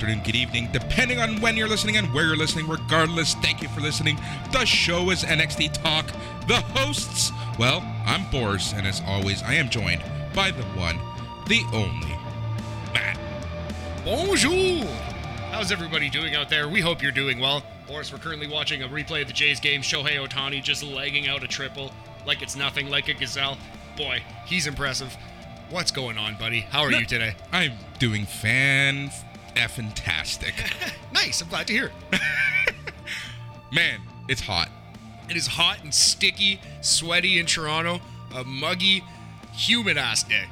afternoon, good evening, depending on when you're listening and where you're listening. Regardless, thank you for listening. The show is NXT Talk. The hosts, well, I'm Boris, and as always, I am joined by the one, the only, Matt. Bonjour! How's everybody doing out there? We hope you're doing well. Boris, we're currently watching a replay of the Jays game. Shohei Ohtani just legging out a triple like it's nothing, like a gazelle. Boy, he's impressive. What's going on, buddy? How are you today? I'm doing fan effing tastic. nice, I'm glad to hear. it. Man, it's hot. It is hot and sticky, sweaty in Toronto. A muggy, humid ass day.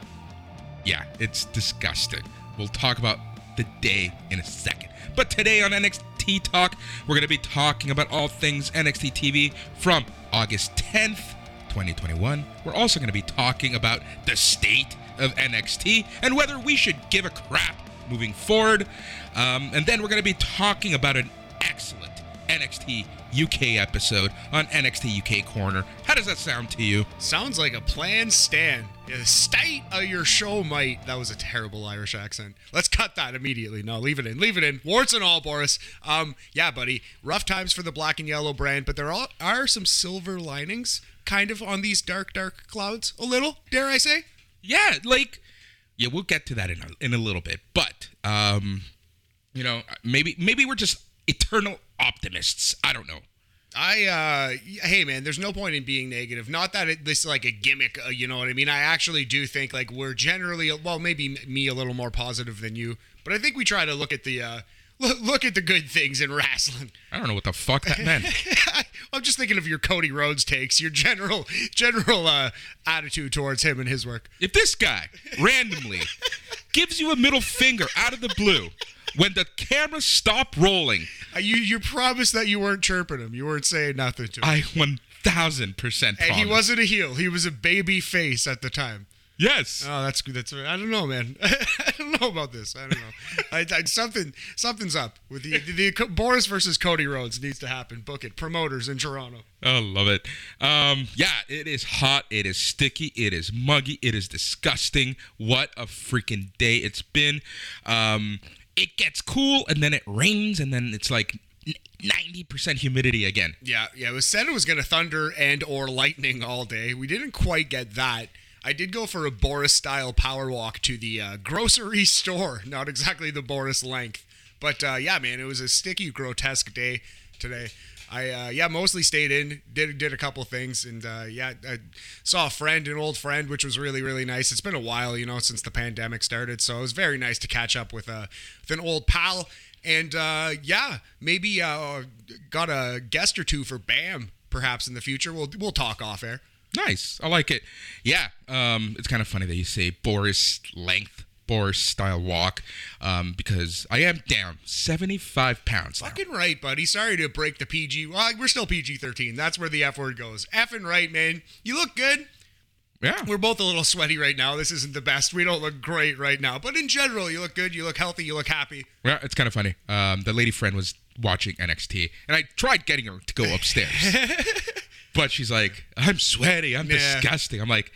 Yeah, it's disgusting. We'll talk about the day in a second. But today on NXT Talk, we're going to be talking about all things NXT TV from August 10th, 2021. We're also going to be talking about the state of NXT and whether we should give a crap moving forward. Um, and then we're going to be talking about an excellent NXT UK episode on NXT UK Corner. How does that sound to you? Sounds like a planned stand. The state of your show might. That was a terrible Irish accent. Let's cut that immediately. No, leave it in. Leave it in. Warts and all, Boris. Um, yeah, buddy. Rough times for the black and yellow brand, but there are, are some silver linings kind of on these dark, dark clouds. A little, dare I say? Yeah, like yeah, we'll get to that in a, in a little bit. But um, you know, maybe maybe we're just eternal optimists. I don't know. I uh hey man, there's no point in being negative. Not that it, this is like a gimmick, uh, you know what I mean? I actually do think like we're generally well, maybe me a little more positive than you, but I think we try to look at the uh look, look at the good things in wrestling. I don't know what the fuck that meant. I'm just thinking of your Cody Rhodes takes, your general general uh, attitude towards him and his work. if this guy randomly gives you a middle finger out of the blue when the camera stopped rolling, Uh, you you promised that you weren't chirping him. You weren't saying nothing to him. I 1000% and he wasn't a heel. He was a baby face at the time. Yes. Oh, that's good. That's I don't know, man. I don't know about this. I don't know. I, I, something something's up with the, the, the Boris versus Cody Rhodes needs to happen. Book it. Promoters in Toronto. I love it. Um, yeah, it is hot. It is sticky. It is muggy. It is disgusting. What a freaking day it's been. Um, it gets cool and then it rains and then it's like 90% humidity again. Yeah, yeah. It was said it was going to thunder and or lightning all day. We didn't quite get that. I did go for a Boris style power walk to the uh, grocery store. Not exactly the Boris length, but uh, yeah, man, it was a sticky, grotesque day today. I uh, yeah mostly stayed in, did did a couple things, and uh, yeah, I saw a friend, an old friend, which was really really nice. It's been a while, you know, since the pandemic started, so it was very nice to catch up with a with an old pal. And uh, yeah, maybe uh, got a guest or two for Bam, perhaps in the future. We'll we'll talk off air. Nice. I like it. Yeah. Um, it's kind of funny that you say Boris length, Boris style walk, um, because I am down 75 pounds. now. Fucking right, buddy. Sorry to break the PG. Well, we're still PG thirteen. That's where the F word goes. F and right, man. You look good. Yeah. We're both a little sweaty right now. This isn't the best. We don't look great right now, but in general, you look good. You look healthy. You look happy. Yeah, it's kind of funny. Um, the lady friend was watching NXT, and I tried getting her to go upstairs, but she's like, "I'm sweaty. I'm Nah. disgusting." I'm like,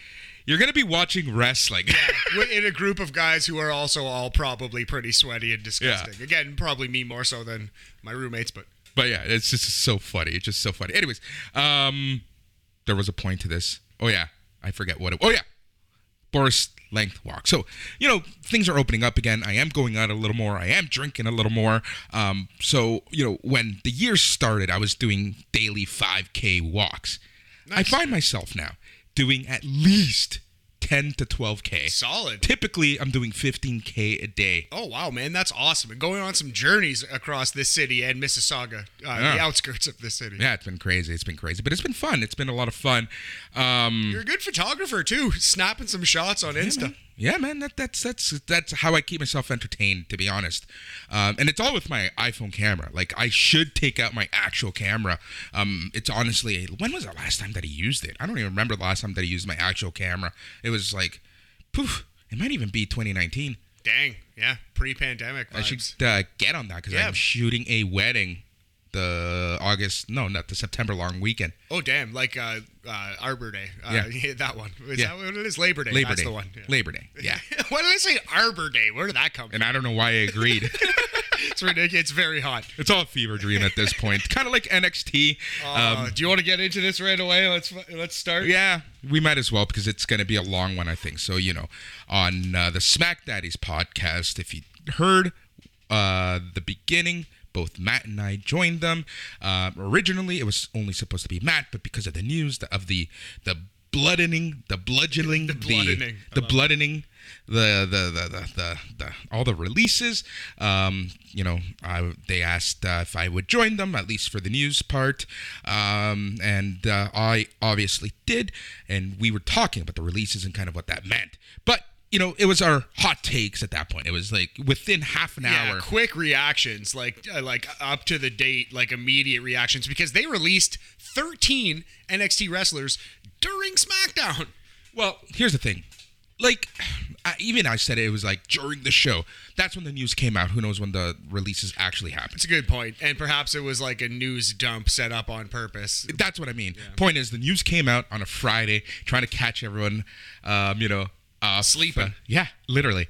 "You're gonna be watching wrestling." We're in a group of guys who are also all probably pretty sweaty and disgusting. Again, probably me more so than my roommates, but but yeah, it's just so funny. It's just so funny. Anyways, um, there was a point to this. Oh yeah, I forget what it. Oh yeah, Boris length walk. So you know things are opening up again. I am going out a little more. I am drinking a little more. Um, so you know when the year started, I was doing daily 5K walks. I find myself now doing at least 10 to 12K. solid. Typically, I'm doing 15K a day. Oh wow, man, that's awesome! And going on some journeys across this city and Mississauga, uh, Yeah. the outskirts of this city. Yeah, it's been crazy. It's been crazy, but it's been fun. It's been a lot of fun. Um, You're a good photographer too, snapping some shots on Insta. man. Yeah, man, that, that's that's that's how I keep myself entertained, to be honest. Um, and it's all with my iPhone camera. Like I should take out my actual camera. Um, it's honestly, when was the last time that he used it? I don't even remember the last time that he used my actual camera. It was like, poof. It might even be 2019. Dang, yeah, pre-pandemic vibes. I should uh, get on that because Yeah. I'm shooting a wedding the August, no, not the September long weekend. Oh damn, like uh, uh, Arbor Day. Uh, Yeah. that one. Is Yeah. that what it is? Labor Day. Labor That's Day. the one. Yeah. Labor Day. Yeah. Why did I say Arbor Day? Where did that come from? And I don't know why I agreed. It's ridiculous. It's very hot. it's all a fever dream at this point. kind of like NXT. Uh, do you want to get into this right away? Let's let's start. Yeah, we might as well because it's going to be a long one, I think. So, you know, on uh, the Smack Daddies podcast, if you heard uh, the beginning, both Matt and I joined them. Uh, originally, it was only supposed to be Matt, but because of the news the, of the the bloodening, the bludgeoning, the bloodening. I the, bloodening, the the, the the the the all the releases. Um, you know, I, they asked uh, if I would join them at least for the news part, um, and uh, I obviously did. And we were talking about the releases and kind of what that meant, but. You know, it was our hot takes at that point. It was like within half an Yeah, hour. quick reactions, like uh, like up to the date, like immediate reactions, because they released 13 NXT wrestlers during SmackDown. Well, here's the thing. Like, I, even I said it, it was like during the show. That's when the news came out. Who knows when the releases actually happened? It's a good point, and perhaps it was like a news dump set up on purpose. That's what I mean. Point is, the news came out on a Friday, trying to catch everyone, um, you know, uh, Sleeping. yeah, literally.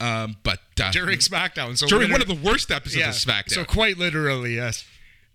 Um, but uh, During SmackDown, so during one of the worst episodes yeah, of SmackDown. So quite literally, yes.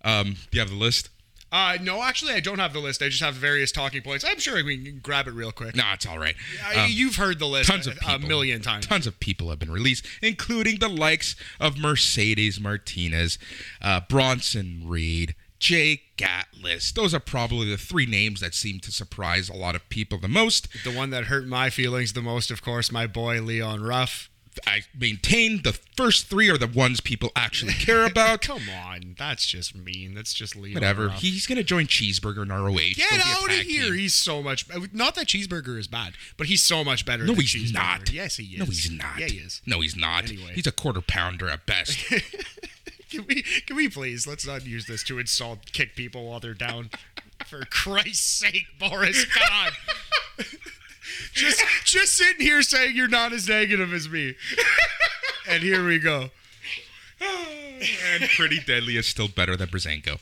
um, do you have the list? Uh, no, actually, I don't have the list. I just have various talking points. I'm sure we can grab it real quick. No, it's all right. Um, You've heard the list tons of a, people, a million times. Tons of people have been released, including the likes of Mercedes Martinez, uh, Bronson Reed, Jake Atlas. Those are probably the three names that seem to surprise a lot of people the most. The one that hurt my feelings the most, of course, my boy Leon Ruff. I maintain the first three are the ones people actually care about. Come on, that's just mean. That's just Leon. Whatever. Ruff. He's gonna join Cheeseburger in ROH. Get Go be a out of here! team. He's so much. Uh, not that cheeseburger is bad, but he's so much better. No, than he's not. Yes, he is. No, he's not. Yeah, he is. No, he's not. Anyway. He's a quarter pounder at best. Can we? Can we please? Let's not use this to insult, kick people while they're down. For Christ's sake, Boris, God. just, just sitting here saying you're not as negative as me. And here we go. and Pretty Deadly is still better than Breezango.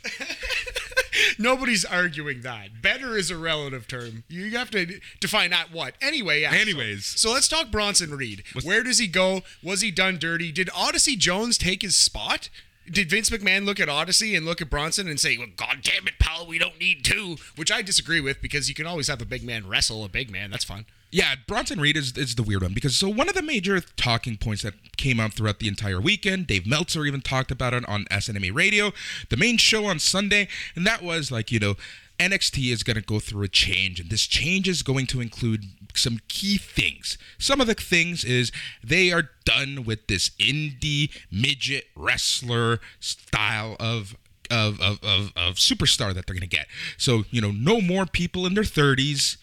Nobody's arguing that. Better is a relative term. You have to define that what. Anyway. Anyways. So, let's talk Bronson Reed. Where does he go? Was he done dirty? Did Odyssey Jones take his spot? Did Vince McMahon look at Odyssey and look at Bronson and say, well, God damn it, pal, we don't need two? Which I disagree with because you can always have a big man wrestle a big man. That's fun. Yeah, Bronson Reed is, is the weird one because so one of the major talking points that came out throughout the entire weekend, Dave Meltzer even talked about it on SNME Radio, the main show on Sunday, and that was like, you know, NXT is going to go through a change, and this change is going to include some key things. Some of the things is they are done with this indie midget wrestler style of of, of, of, of superstar that they're going to get. So, you know, no more people in their 30s,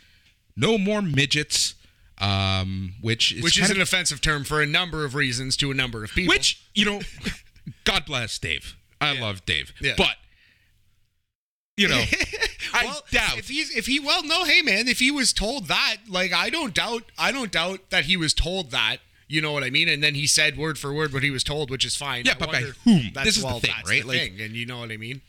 no more midgets, um, which is Which is of- an offensive term for a number of reasons to a number of people. which you know, God bless Dave. I Yeah. love Dave, Yeah. but you know, I doubt. if he's if he well no hey man if he was told that like I don't doubt I don't doubt that he was told that you know what I mean and then he said word for word what he was told which is fine Yeah, I but by whom? that's, This is the thing, that's right? the Like- thing, and you know what I mean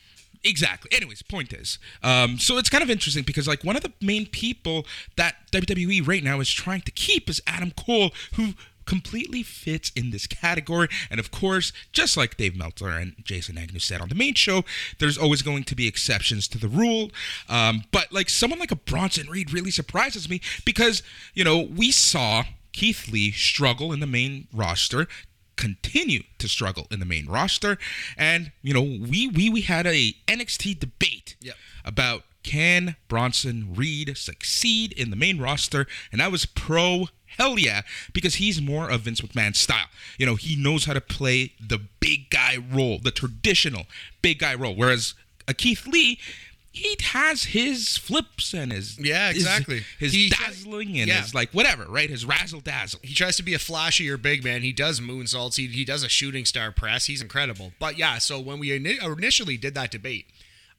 Exactly. Anyways, point is, um, so it's kind of interesting because like one of the main people that WWE right now is trying to keep is Adam Cole, who completely fits in this category. And of course, just like Dave Meltzer and Jason Agnew said on the main show, there's always going to be exceptions to the rule. Um, but like someone like a Bronson Reed really surprises me because you know we saw Keith Lee struggle in the main roster continue to struggle in the main roster and you know we we we had a NXT debate Yep. about can Bronson Reed succeed in the main roster and I was pro hell yeah. Because he's more of Vince McMahon's style. You know he knows how to play the big guy role the traditional big guy role. Whereas a Keith Lee he has his flips and his Yeah, exactly. his, He- dazzling and yeah. his like whatever right? His razzle dazzle. He tries to be a flashier big man. He does moonsaults. He, he does a shooting star press. He's incredible. But yeah so when we ini- initially did that debate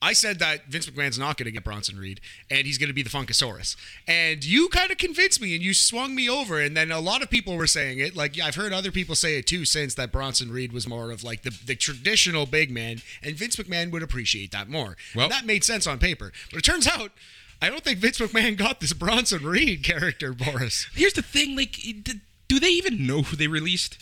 I said that Vince McMahon's not going to get Bronson Reed, and he's going to be the Funkasaurus. And you kind of convinced me, and you swung me over. And then a lot of people were saying it. Like, I've heard other people say it too since that Bronson Reed was more of like the, the traditional big man, and Vince McMahon would appreciate that more. Well- and that made sense on paper. But it turns out, I don't think Vince McMahon got this Bronson Reed character, Boris. Here's the thing, like, do they even know who they released?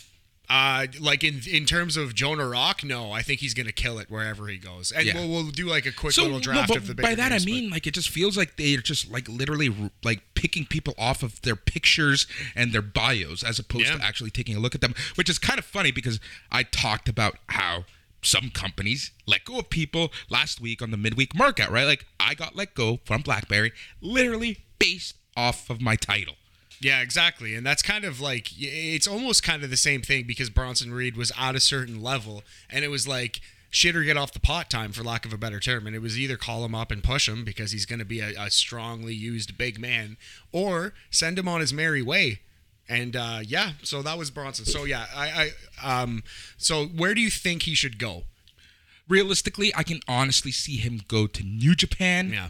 Uh, like in in terms of Jonah Rock, no, I think he's gonna kill it wherever he goes, and Yeah. we'll, we'll do like a quick So little no, draft but of the. by that names, I but- mean like it just feels like they're just like literally like picking people off of their pictures and their bios as opposed Yeah. to actually taking a look at them, which is kind of funny because I talked about how some companies let go of people last week on the midweek markout, right? Like I got let go from BlackBerry literally based off of my title. Yeah, exactly. And that's kind of like it's almost kind of the same thing because Bronson Reed was at a certain level and it was like shit or get off the pot time for lack of a better term and it was either call him up and push him because he's going to be a, a strongly used big man or send him on his merry way and uh, yeah so that was bronson so yeah i, I um, so where do you think he should go Realistically, I can honestly see him go to New Japan. yeah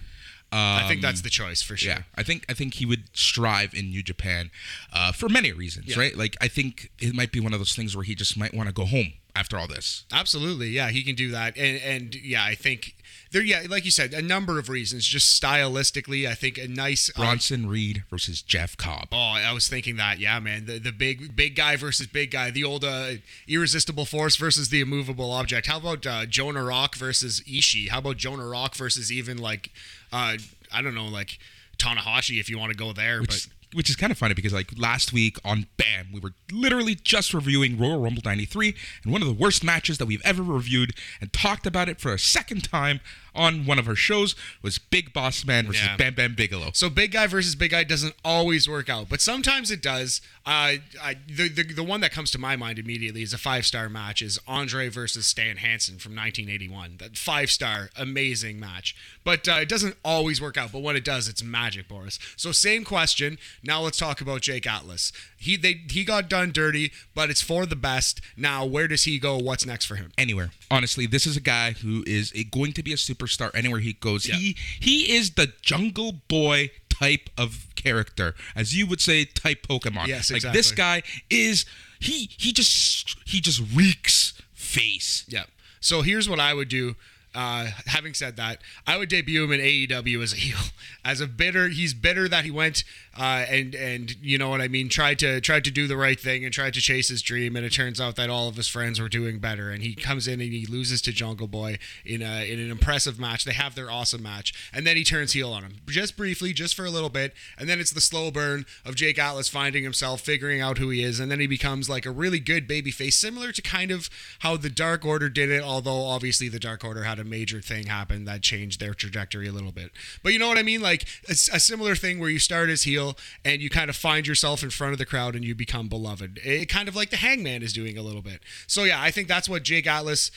i think that's the choice for sure Um, Yeah, I think I think he would strive in New Japan uh, for many reasons, Yeah. right? Like I think it might be one of those things where he just might want to go home after all this. Absolutely, yeah, he can do that, and and yeah, I think there, yeah, like you said, a number of reasons. Just stylistically, I think a nice. uh, Bronson Reed versus Jeff Cobb. oh, I was thinking that, yeah, man, the the big big guy versus big guy, the old uh, irresistible force versus the immovable object. How about uh, Jonah Rock versus Ishii? How about Jonah Rock versus even like, uh, I don't know, like Tanahashi if you want to go there, Which, but. Which is kind of funny because like last week on BAM, we were literally just reviewing Royal Rumble 93 and one of the worst matches that we've ever reviewed and talked about it for a second time on one of her shows was Big Boss Man versus Yeah. Bam Bam Bigelow. So big guy versus big guy doesn't always work out, but sometimes it does. Uh, I, the, the the one that comes to my mind immediately is a five star match is Andre versus Stan Hansen from 1981. That five star amazing match, but uh, it doesn't always work out. But when it does, it's magic, Boris. So same question. Now let's talk about Jake Atlas. He they he got done dirty, but it's for the best. Now where does he go? What's next for him? anywhere. Honestly, this is a guy who is a, going to be a superstar anywhere he goes. Yeah. He he is the Jungle Boy type of character, as you would say, type Pokemon. Yes, exactly. like this guy is he he just he just reeks face. Yeah. So here's what I would do. Uh, having said that, I would debut him in AEW as a heel, as a bitter. He's bitter that he went uh, and and you know what I mean. Tried to tried to do the right thing and tried to chase his dream, and it turns out that all of his friends were doing better. And he comes in and he loses to Jungle Boy in a in an impressive match. They have their awesome match, and then he turns heel on him just briefly, just for a little bit, and then it's the slow burn of Jake Atlas finding himself, figuring out who he is, and then he becomes like a really good baby face, similar to kind of how the Dark Order did it. Although obviously the Dark Order had a major thing happen that changed their trajectory a little bit. But you know what I mean? Like a, a similar thing where you start as heel and you kind of find yourself in front of the crowd and you become beloved. It kind of like the Hangman is doing a little bit. So yeah, I think that's what Jake Atlas.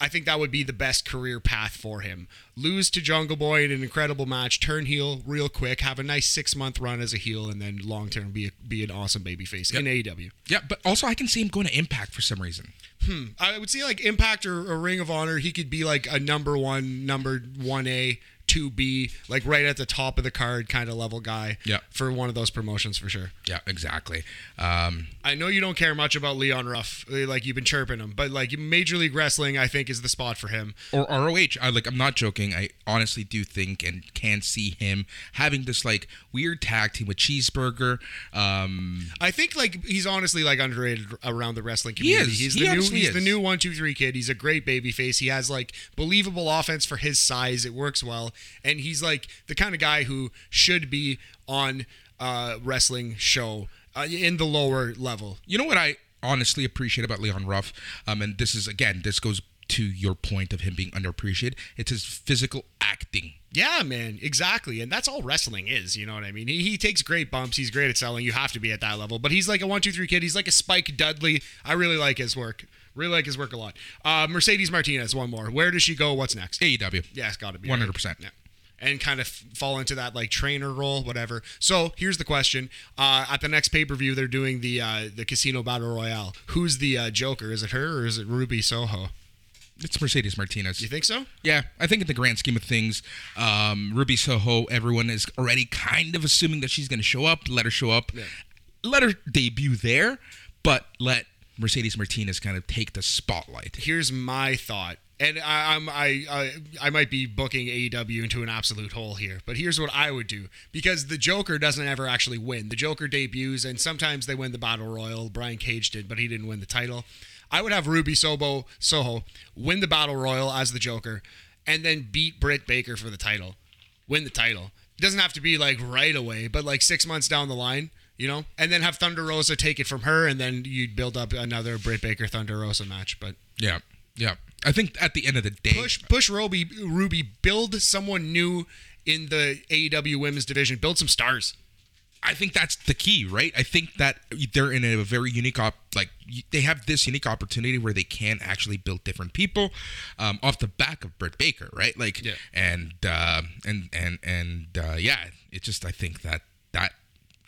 I think that would be the best career path for him. Lose to Jungle Boy in an incredible match, turn heel real quick, have a nice six month run as a heel, and then long term be a, be an awesome babyface in E AEW. Yeah, but also I can see him going to Impact for some reason. Hmm. I would see like Impact or, or Ring of Honor. He could be like a number one, number one A, two be like right at the top of the card kind of level guy. Yeah. For one of those promotions for sure. Yeah, exactly. Um, I know you don't care much about Leon Ruff, uh, like you've been chirping him, but like Major League Wrestling, I think is the spot for him. or ROH. I like. I'm not joking. I honestly do think and can see him having this like weird tag team with Cheeseburger. Um, I think like he's honestly like underrated around the wrestling He community. is. He's He the new he's the new one two three kid. He's a great baby face. He has like believable offense for his size. It works well, and he's like the kind of guy who should be on a wrestling show uh, in the lower level. you know what I honestly appreciate about Leon Ruff, um, and this is again, this goes to your point of him being underappreciated. It's his physical acting. Yeah, man, exactly. And that's all wrestling is, you know what I mean? He, he takes great bumps. He's great at selling. You have to be at that level. But he's like a one, two, three kid. He's like a Spike Dudley. I really like his work. Really like his work a lot. Uh, Mercedes Martinez, one more. Where does she go? What's next? AEW. Yeah, it's got to be 100%. Yeah. And kind of fall into that like trainer role, whatever. So here's the question: uh, At the next pay per view, they're doing the uh, the Casino Battle Royale. Who's the uh, Joker? Is it her or is it Ruby Soho? It's Mercedes Martinez. You think so? Yeah, I think in the grand scheme of things, um, Ruby Soho, everyone is already kind of assuming that she's going to show up. Let her show up. Yeah. Let her debut there, but let Mercedes Martinez kind of take the spotlight. Here's my thought. And I, I'm I, I I might be booking AEW into an absolute hole here, but here's what I would do because the Joker doesn't ever actually win. The Joker debuts, and sometimes they win the battle royal. Brian Cage did, but he didn't win the title. I would have Ruby Sobo Soho win the battle royal as the Joker, and then beat Britt Baker for the title, win the title. It doesn't have to be like right away, but like six months down the line, you know, and then have Thunder Rosa take it from her, and then you'd build up another Britt Baker Thunder Rosa match. But Yeah, yeah. I think at the end of the day, push push Ruby Ruby build someone new in the AEW women's division. Build some stars. I think that's the key, right? I think that they're in a very unique op like they have this unique opportunity where they can actually build different people um, off the back of Britt Baker, right? Like, Yeah. and uh, and and and uh, yeah, it's just I think that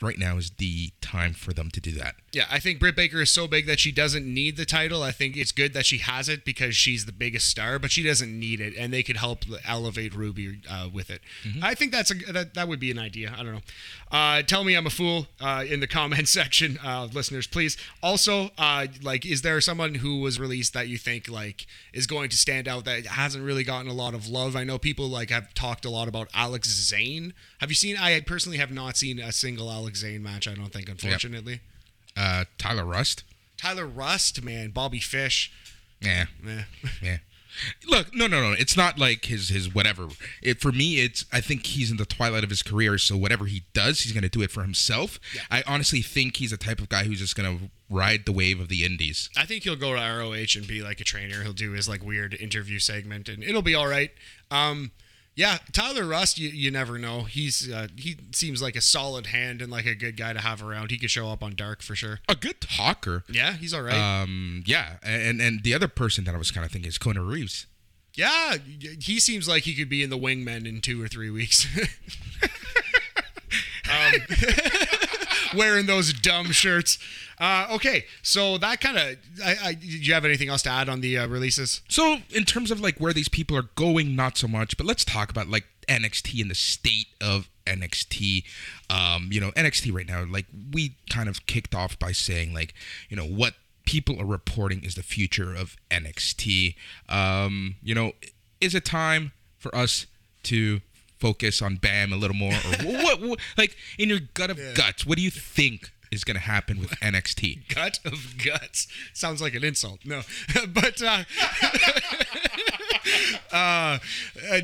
right now is the time for them to do that. Yeah, I think Britt Baker is so big that she doesn't need the title. I think it's good that she has it because she's the biggest star, but she doesn't need it, and they could help elevate Ruby uh, with it. I think that's a that, that would be an idea. I don't know. Uh, tell me I'm a fool uh, in the comment section, uh, listeners, please. Also, uh, like, is there someone who was released that you think like is going to stand out that hasn't really gotten a lot of love? I know people like have talked a lot about Alex Zayne. Have you seen? I personally have not seen a single Alex Zayne match. I don't think, unfortunately. Uh, Tyler Rust, Tyler Rust, man, Bobby Fish. yeah, Yeah. yeah. Look, no, no, no. It's not like his his whatever. It for me, it's I think he's in the twilight of his career. So whatever he does, he's gonna do it for himself. I honestly think he's the type of guy who's just gonna ride the wave of the indies. I think he'll go to ROH and be like a trainer. He'll do his like weird interview segment, and it'll be all right. Um, yeah, Tyler Rust, you, you never know. He's uh, he seems like a solid hand and like a good guy to have around. He could show up on Dark for sure. A good talker. Yeah, he's all right. Um, yeah, and and the other person that I was kind of thinking is Kona Reeves. yeah, he seems like he could be in the Wingmen in two or three weeks. um, wearing those dumb shirts. Uh, okay, so that kind of. I, I, did you have anything else to add on the uh, releases? So in terms of like where these people are going, not so much. But let's talk about like NXT and the state of NXT. Um, you know, NXT right now, like we kind of kicked off by saying like, you know, what people are reporting is the future of NXT. Um, you know, is it time for us to focus on Bam a little more, or what, what? Like in your gut of guts, what do you think is going to happen with NXT? gut of guts sounds like an insult no but uh, uh,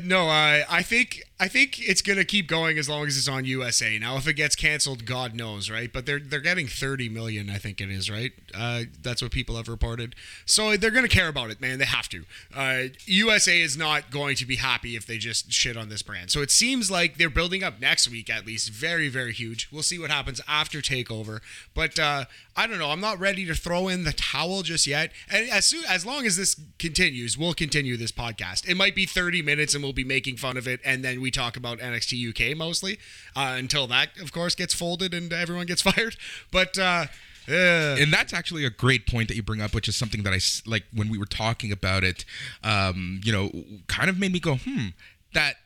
no I I think I think it's gonna keep going as long as it's on USA. Now, if it gets canceled, God knows, right? But they're they're getting 30 million, I think it is, right? Uh, that's what people have reported. So they're gonna care about it, man. They have to. Uh, USA is not going to be happy if they just shit on this brand. So it seems like they're building up next week at least, very very huge. We'll see what happens after Takeover, but uh, I don't know. I'm not ready to throw in the towel just yet. And as soon as long as this continues, we'll continue this podcast. It might be 30 minutes, and we'll be making fun of it, and then we talk about NXT UK mostly uh, until that, of course, gets folded and everyone gets fired. But uh, and that's actually a great point that you bring up, which is something that I like when we were talking about it. Um, you know, kind of made me go, hmm. That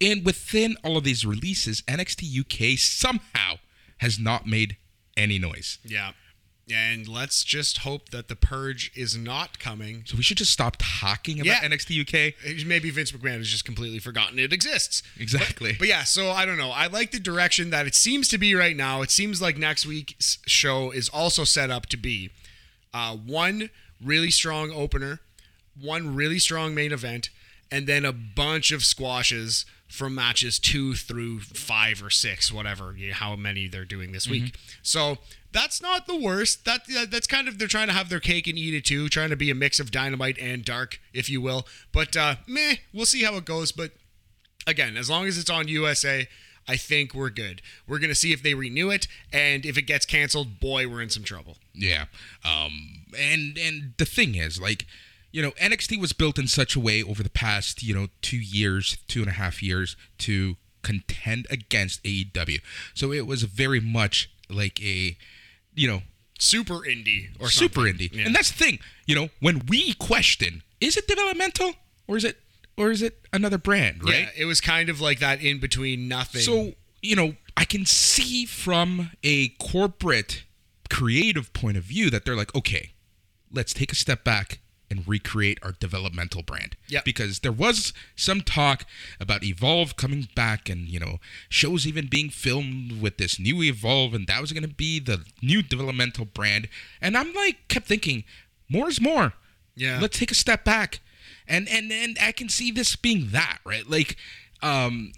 in within all of these releases, NXT UK somehow has not made any noise. yeah. And let's just hope that the purge is not coming. So we should just stop talking about Yeah. NXT UK. Maybe Vince McMahon has just completely forgotten it exists. Exactly. But yeah, so I don't know. I like the direction that it seems to be right now. It seems like next week's show is also set up to be uh, one really strong opener, one really strong main event, and then a bunch of squashes from matches two through five or six, whatever, you know, how many they're doing this week. So that's not the worst. That that's kind of they're trying to have their cake and eat it too, trying to be a mix of dynamite and dark, if you will. But uh, meh, we'll see how it goes. But again, as long as it's on USA, I think we're good. We're gonna see if they renew it, and if it gets canceled, boy, we're in some trouble. Yeah. Um and and the thing is, like, you know, NXT was built in such a way over the past, you know, two years, two and a half years to contend against AEW. So it was very much like a, you know, Super indie or super something. indie. Yeah. And that's the thing, you know, when we question, is it developmental or is it or is it another brand, right? Yeah, it was kind of like that in between nothing. So, you know, I can see from a corporate creative point of view that they're like, okay, let's take a step back and recreate our developmental brand. Yeah. Because there was some talk about Evolve coming back and, you know, shows even being filmed with this new Evolve and that was going to be the new developmental brand. And I'm like kept thinking, more is more. Yeah. Let's take a step back. And and and I can see this being that, right? Like um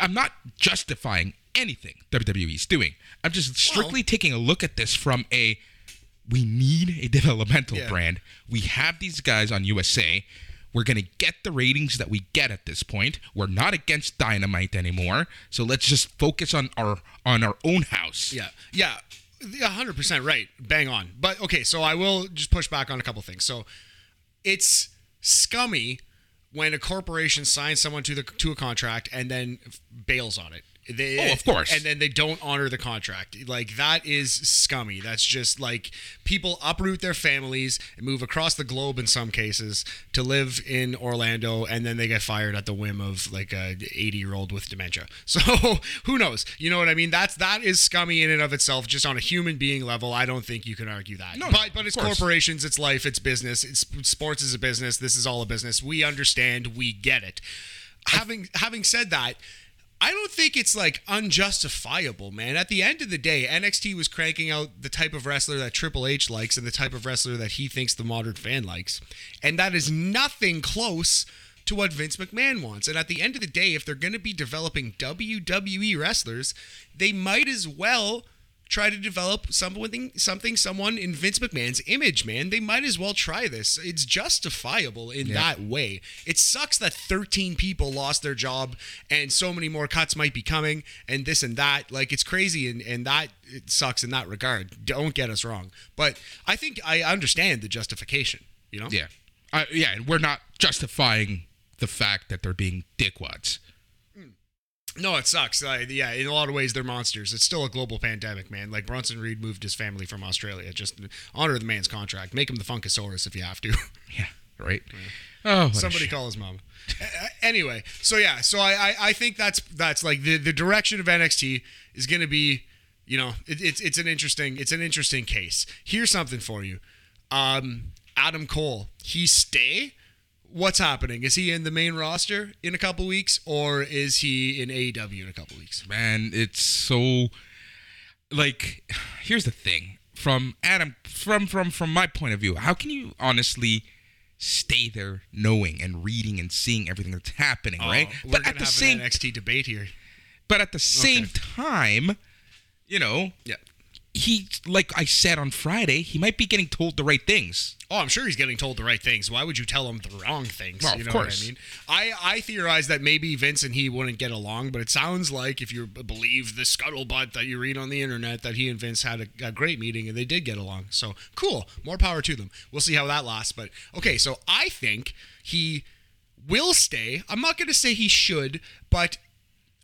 I'm not justifying anything WWE's doing. I'm just strictly taking a look at this from a we need a developmental Yeah. brand. We have these guys on USA. We're going to get the ratings that we get at this point. We're not against Dynamite anymore. So let's just focus on our on our own house. Yeah, yeah, a hundred percent right. Bang on. But okay, so I will just push back on a couple things. So it's scummy when a corporation signs someone to the to a contract and then bails on it. They, Oh, of course. And then they don't honor the contract. Like that is scummy. That's just like people uproot their families and move across the globe in some cases to live in Orlando, and then they get fired at the whim of like a 80 year old with dementia. So who knows? You know what I mean? That's that is scummy in and of itself. Just on a human being level, I don't think you can argue that. No, no, but but it's corporations, it's life, it's business. It's sports is a business. This is all a business. We understand. We get it. Having having said that. I don't think it's like unjustifiable, man. At the end of the day, NXT was cranking out the type of wrestler that Triple H likes and the type of wrestler that he thinks the modern fan likes. And that is nothing close to what Vince McMahon wants. And at the end of the day, if they're going to be developing WWE wrestlers, they might as well try to develop something something someone in Vince McMahon's image, man. They might as well try this. It's justifiable in that way. It sucks that 13 people lost their job and so many more cuts might be coming and this and that. Like it's crazy and, and that it sucks in that regard. Don't get us wrong. But I think I understand the justification, you know? Yeah. Uh, yeah, and we're not justifying the fact that they're being dickwads. No, it sucks. Uh, yeah, in a lot of ways, they're monsters. It's still a global pandemic, man. Like Bronson Reed moved his family from Australia. Just honor the man's contract. Make him the Funkasaurus if you have to. Yeah, right? Oh, Somebody call his mom. Anyway, so yeah, so I, I I think that's that's like the the direction of NXT is going to be, you know, it, it's it's an interesting it's an interesting case. Here's something for you, um, Adam Cole. He stay. What's happening? Is he in the main roster in a couple weeks, or is he in AEW in a couple weeks? man it's so like here's the thing from adam from from from my point of view how can you honestly stay there knowing and reading and seeing everything that's happening oh, right Oh, we're but at the same NXT debate here. but at the same Okay. time you know Yeah. He like i said on friday he might be getting told the right things Oh, I'm sure he's getting told the right things. Why would you tell him the wrong things? Well, you of know course. what I mean? I, I theorize that maybe Vince and he wouldn't get along, but it sounds like if you believe the scuttlebutt that you read on the internet, that he and Vince had a, a great meeting and they did get along. So cool. More power to them. We'll see how that lasts. But okay, so I think he will stay. I'm not going to say he should, but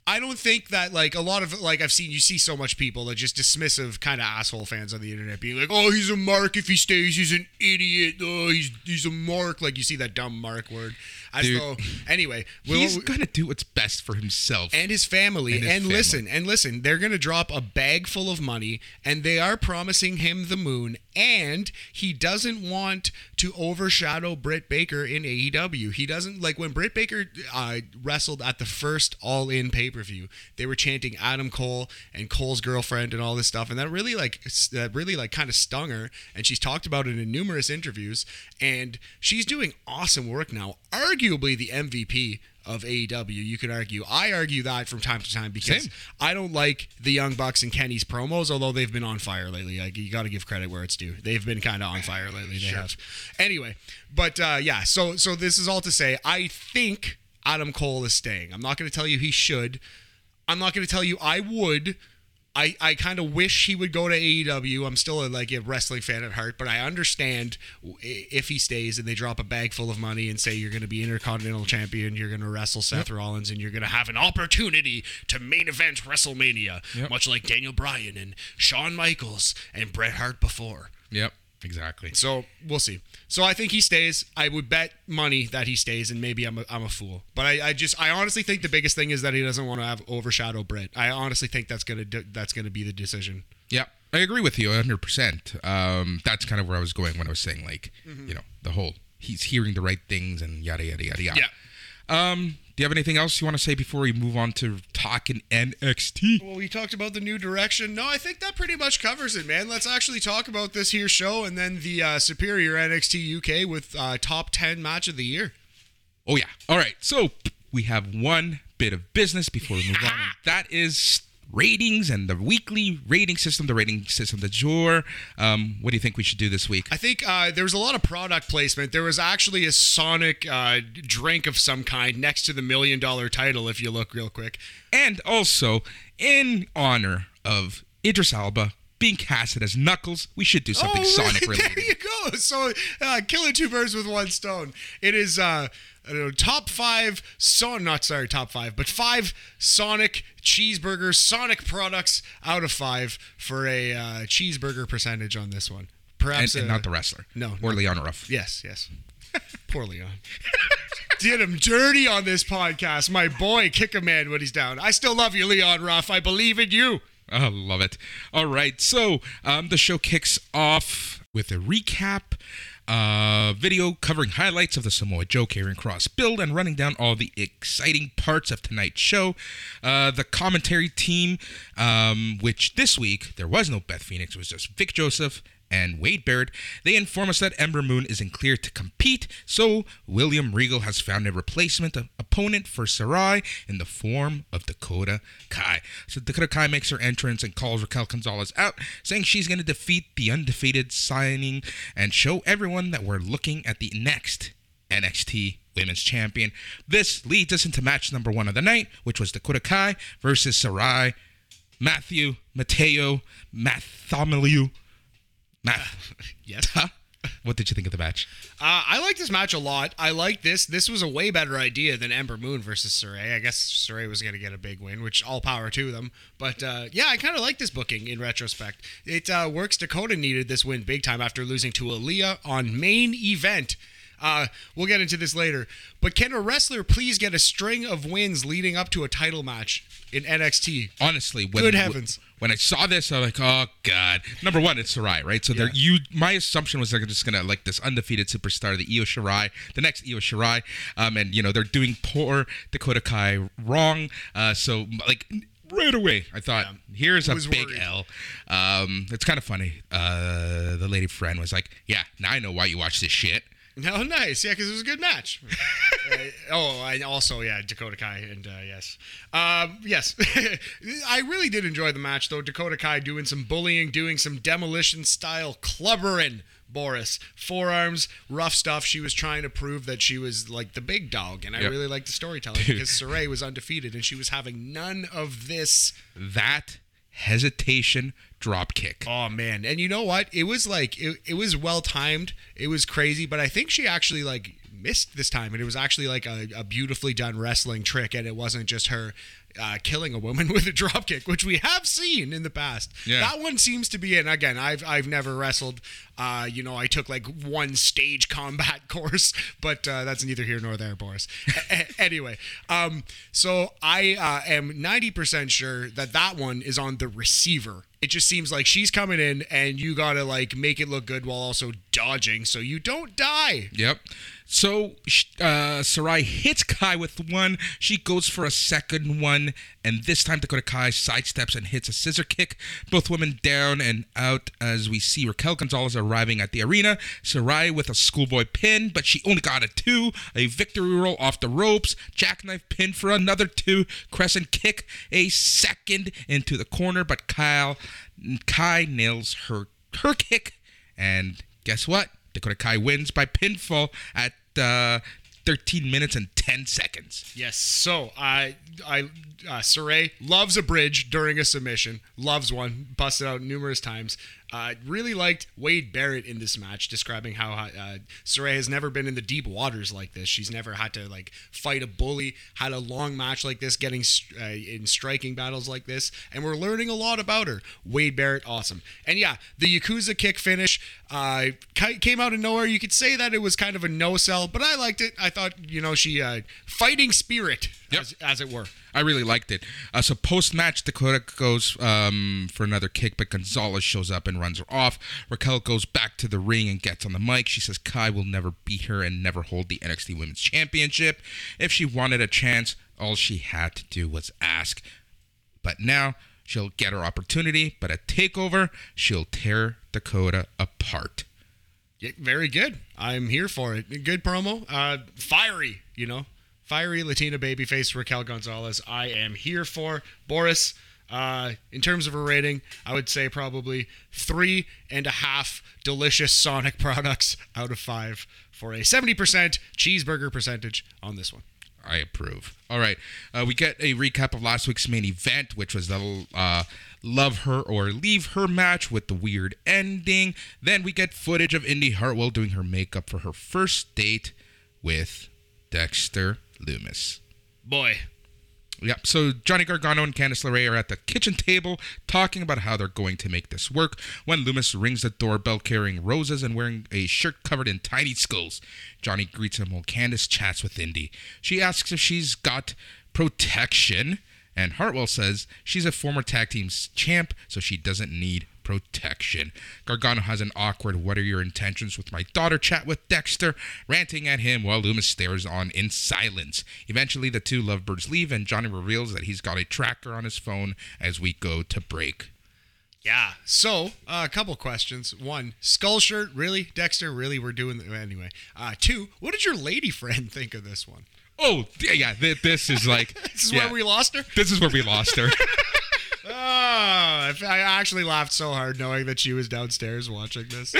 I don't think that like a lot of like I've seen you see so much people that just dismissive kind of asshole fans on the internet being like, oh, he's a mark if he stays, he's an idiot. Oh, he's he's a mark. Like you see that dumb mark word. As Dude. though anyway, we'll- he's gonna do what's best for himself and his family. And And, family. listen, and listen, they're going to drop a bag full of money and they are promising him the moon. And he doesn't want to overshadow Britt Baker in AEW. He doesn't like when Britt Baker uh, wrestled at the first All In pay per view. They were chanting Adam Cole and Cole's girlfriend and all this stuff, and that really like that really like kind of stung her. And she's talked about it in numerous interviews. And she's doing awesome work now. Arguably the MVP of AEW. You could argue. I argue that from time to time because Same. I don't like the Young Bucks and Kenny's promos, although they've been on fire lately. Like you got to give credit where it's due. They've been kind of on fire lately. They have. Anyway, but uh, yeah. So so this is all to say, I think Adam Cole is staying. I'm not going to tell you he should. I'm not going to tell you I would. I, I kind of wish he would go to AEW. I'm still a, like a wrestling fan at heart, but I understand if he stays and they drop a bag full of money and say you're going to be Intercontinental Champion, you're going to wrestle Seth Rollins, and you're going to have an opportunity to main event WrestleMania, Yep. much like Daniel Bryan and Shawn Michaels and Bret Hart before. yep exactly So we'll see. So I think he stays. I would bet money that he stays, and maybe I'm a, I'm a fool. But I, I just I honestly think the biggest thing is that he doesn't want to have overshadow Britt. I honestly think that's gonna do, that's gonna be the decision. Yep. I agree with you 100%. Um, that's kind of where I was going when I was saying, like, you know, the whole he's hearing the right things and yada, yada, yada, yada. Yeah. Um, do you have anything else you want to say before we move on to talking NXT? Well, we talked about the new direction. No, I think that pretty much covers it, man. Let's actually talk about this here show and then the uh, Superior NXT UK with uh, top 10 match of the year. Oh, yeah. All right. So we have one bit of business before we move on. And that is ratings and the weekly rating system, the rating system de jour. Um, what do you think we should do this week? I think uh, there was a lot of product placement. There was actually a Sonic uh, drink of some kind next to the million dollar title, if you look real quick. And also, in honor of Idris Elba being casted as Knuckles, we should do something Sonic Oh, there you go. So, uh, killing two birds with one stone. It is uh, I don't know, top five son not sorry top five, but five Sonic cheeseburgers, Sonic products out of five for a uh, cheeseburger percentage on this one. And, Perhaps and uh, not the wrestler. no, Or no. Leon Ruff. Yes, yes. Poor Leon. Did him dirty on this podcast. My boy, kick a man when he's down. I still love you, Leon Ruff. I believe in you. I love it. All right, so um, the show kicks off with a recap uh, video covering highlights of the Samoa Joe Karrion Kross build and running down all the exciting parts of tonight's show. Uh, the commentary team, um, which this week there was no Beth Phoenix, it was just Vic Joseph and Wade Barrett, they inform us that Ember Moon is in clear to compete, so William Regal has found a replacement opponent for Sarray in the form of Dakota Kai. So Dakota Kai makes her entrance and calls Raquel Gonzalez out, saying she's going to defeat the undefeated signing and show everyone that we're looking at the next NXT Women's Champion. This leads us into match number one of the night, which was Dakota Kai versus Sarray. Matthew, Mateo, Mathomiliu. Math. Yes. What did you think of the match? Uh, I like this match a lot. I like this. This was a way better idea than Ember Moon versus Sarray. I guess Sarray was going to get a big win, which all power to them. But uh, yeah, I kind of like this booking in retrospect. It uh, works. Dakota needed this win big time after losing to Aliyah on main event. Uh, we'll get into this later. But can a wrestler please get a string of wins leading up to a title match in NXT? Honestly, when, Good heavens. When I saw this, I was like, "Oh God!" Number one, it's Sarray, right? So they're you. My assumption was they're just gonna like this undefeated superstar, the Io Shirai, the next Io Shirai, um, and you know they're doing poor Dakota Kai wrong. Uh, so like right away, I thought, "Here's a big worried. L." Um, it's kind of funny. Uh, the lady friend was like, "Yeah, now I know why you watch this shit." Oh, nice. Yeah, because it was a good match. Uh, oh, and also, yeah, Dakota Kai. And uh, yes. Um, yes. I really did enjoy the match, though. Dakota Kai doing some bullying, doing some demolition style clubbering. Boris, forearms, rough stuff. She was trying to prove that she was like the big dog, and I Yep. really liked the storytelling because Sarray was undefeated and she was having none of this. That hesitation drop kick. Oh man, and you know what? It was like it, it was well timed. It was crazy, but I think she actually like missed this time, and it was actually like a, a beautifully done wrestling trick, and it wasn't just her uh, killing a woman with a drop kick, which we have seen in the past. Yeah. That one seems to be. And again, I've I've never wrestled. Uh, you know, I took like one stage combat course, but uh, that's neither here nor there, Boris. A- a- anyway, um, so I uh, am ninety percent sure that that one is on the receiver. It just seems like she's coming in, and you gotta like make it look good while also dodging, so you don't die. Yep. So uh, Sarray hits Kai with one. She goes for a second one, and this time Dakota Kai sidesteps and hits a scissor kick. Both women down and out as we see Raquel Gonzalez arriving at the arena. Sarray with a schoolboy pin, but she only got a two. A victory roll off the ropes. Jackknife pin for another two. Crescent kick, a second into the corner, but Kyle Kai nails her her kick, and guess what? Dakota Kai wins by pinfall at uh, 13 minutes and 10 seconds. Yes. So I, I, uh, Sarray loves a bridge during a submission. Loves one. Busted out numerous times. Uh, really liked Wade Barrett in this match, describing how uh, Sarray has never been in the deep waters like this. She's never had to like fight a bully. Had a long match like this, getting uh, in striking battles like this, and we're learning a lot about her. Wade Barrett, awesome. And yeah, the Yakuza kick finish uh, came out of nowhere. You could say that it was kind of a no sell, but I liked it. I thought you know she uh, fighting spirit. Yep. as, as it were. I really liked it. Uh, so post match, Dakota goes um, for another kick, but Gonzalez shows up and runs her off. Raquel goes back to the ring and gets on the mic. She says Kai will never beat her and never hold the NXT Women's Championship. If she wanted a chance, all she had to do was ask. But now she'll get her opportunity. But at Takeover, she'll tear Dakota apart. Yeah, very good. I'm here for it. Good promo. Uh, fiery, you know, fiery Latina babyface Raquel Gonzalez. I am here for Boris. Uh, in terms of a rating, I would say probably three and a half delicious Sonic products out of five for a 70% cheeseburger percentage on this one. I approve. All right. Uh, we get a recap of last week's main event, which was the uh, Love Her or Leave Her match with the weird ending. Then we get footage of Indi Hartwell doing her makeup for her first date with Dexter Loomis. Boy, Yep. So Johnny Gargano and Candice LeRae are at the kitchen table talking about how they're going to make this work when Loomis rings the doorbell carrying roses and wearing a shirt covered in tiny skulls. Johnny greets him while Candice chats with Indi. She asks if she's got protection, and Hartwell says she's a former tag team champ, so she doesn't need protection. Gargano has an awkward what are your intentions with my daughter chat with Dexter, ranting at him while Loomis stares on in silence. Eventually the two lovebirds leave and Johnny reveals that he's got a tracker on his phone as we go to break. Yeah. So, uh, a couple questions. One, skull shirt. Really, Dexter? Really, we're doing the, anyway. Uh, two, what did your lady friend think of this one? Oh, yeah, yeah th- this is like This is yeah, where we lost her. This is where we lost her. Oh, I actually laughed so hard knowing that she was downstairs watching this. I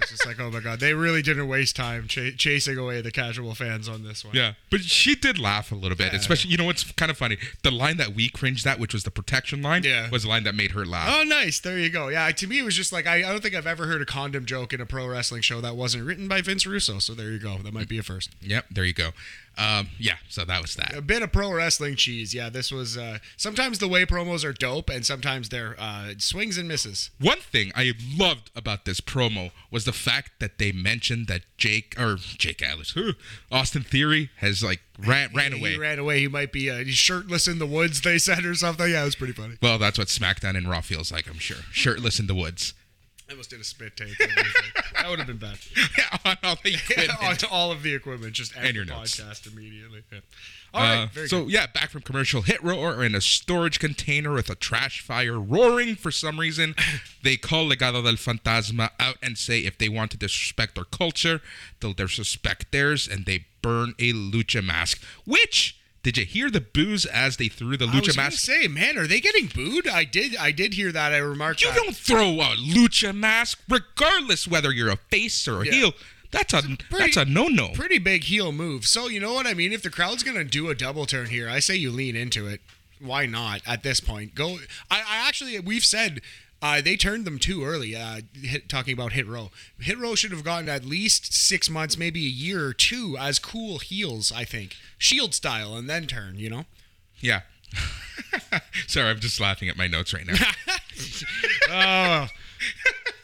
was just like, oh my god, they really didn't waste time ch- chasing away the casual fans on this one. Yeah, but she did laugh a little bit, Yeah. especially you know what's kind of funny. The line that we cringed at, which was the protection line, Yeah. was the line that made her laugh. Oh, nice. There you go. Yeah, to me, it was just like I, I don't think I've ever heard a condom joke in a pro wrestling show that wasn't written by Vince Russo. So there you go. That might be a first. Yep, there you go. Um, yeah, so that was that. A bit of pro wrestling cheese. Yeah, this was. Uh, sometimes the way promos are dope, and sometimes they're uh, swings and misses. One thing I loved about this promo was the fact that they mentioned that Jake or Jake Atlas, huh, Austin Theory has like ran ran He away. ran away. He might be uh, shirtless in the woods. They said or something. Yeah, it was pretty funny. Well, that's what SmackDown and Raw feels like, I'm sure. Shirtless in the woods. I almost did a spit take. that would have been bad. yeah, on all the equipment. on all of the equipment, just end And your the notes. podcast immediately. Yeah. All right, Uh, very so good. yeah, back from commercial. Hit Row are in a storage container with a trash fire roaring for some reason. they call Legado del Fantasma out and say if they want to disrespect our culture, they'll disrespect theirs, and they burn a lucha mask. Which did you hear the boos as they threw the lucha mask? say, man, are they getting booed? I did, I did hear that. I remarked. You that. don't throw a lucha mask, regardless whether you're a face or a Yeah. heel. That's a that's a no no. Pretty big heel move. So you know what I mean? If the crowd's gonna do a double turn here, I say you lean into it. Why not at this point? Go. I, I actually we've said. Uh, they turned them too early. Uh, hit, talking about Hit Row, Hit Row should have gotten at least six months, maybe a year or two as cool heels. I think Shield style, and then turn. You know. Yeah. Sorry, I'm just laughing at my notes right now. Oh,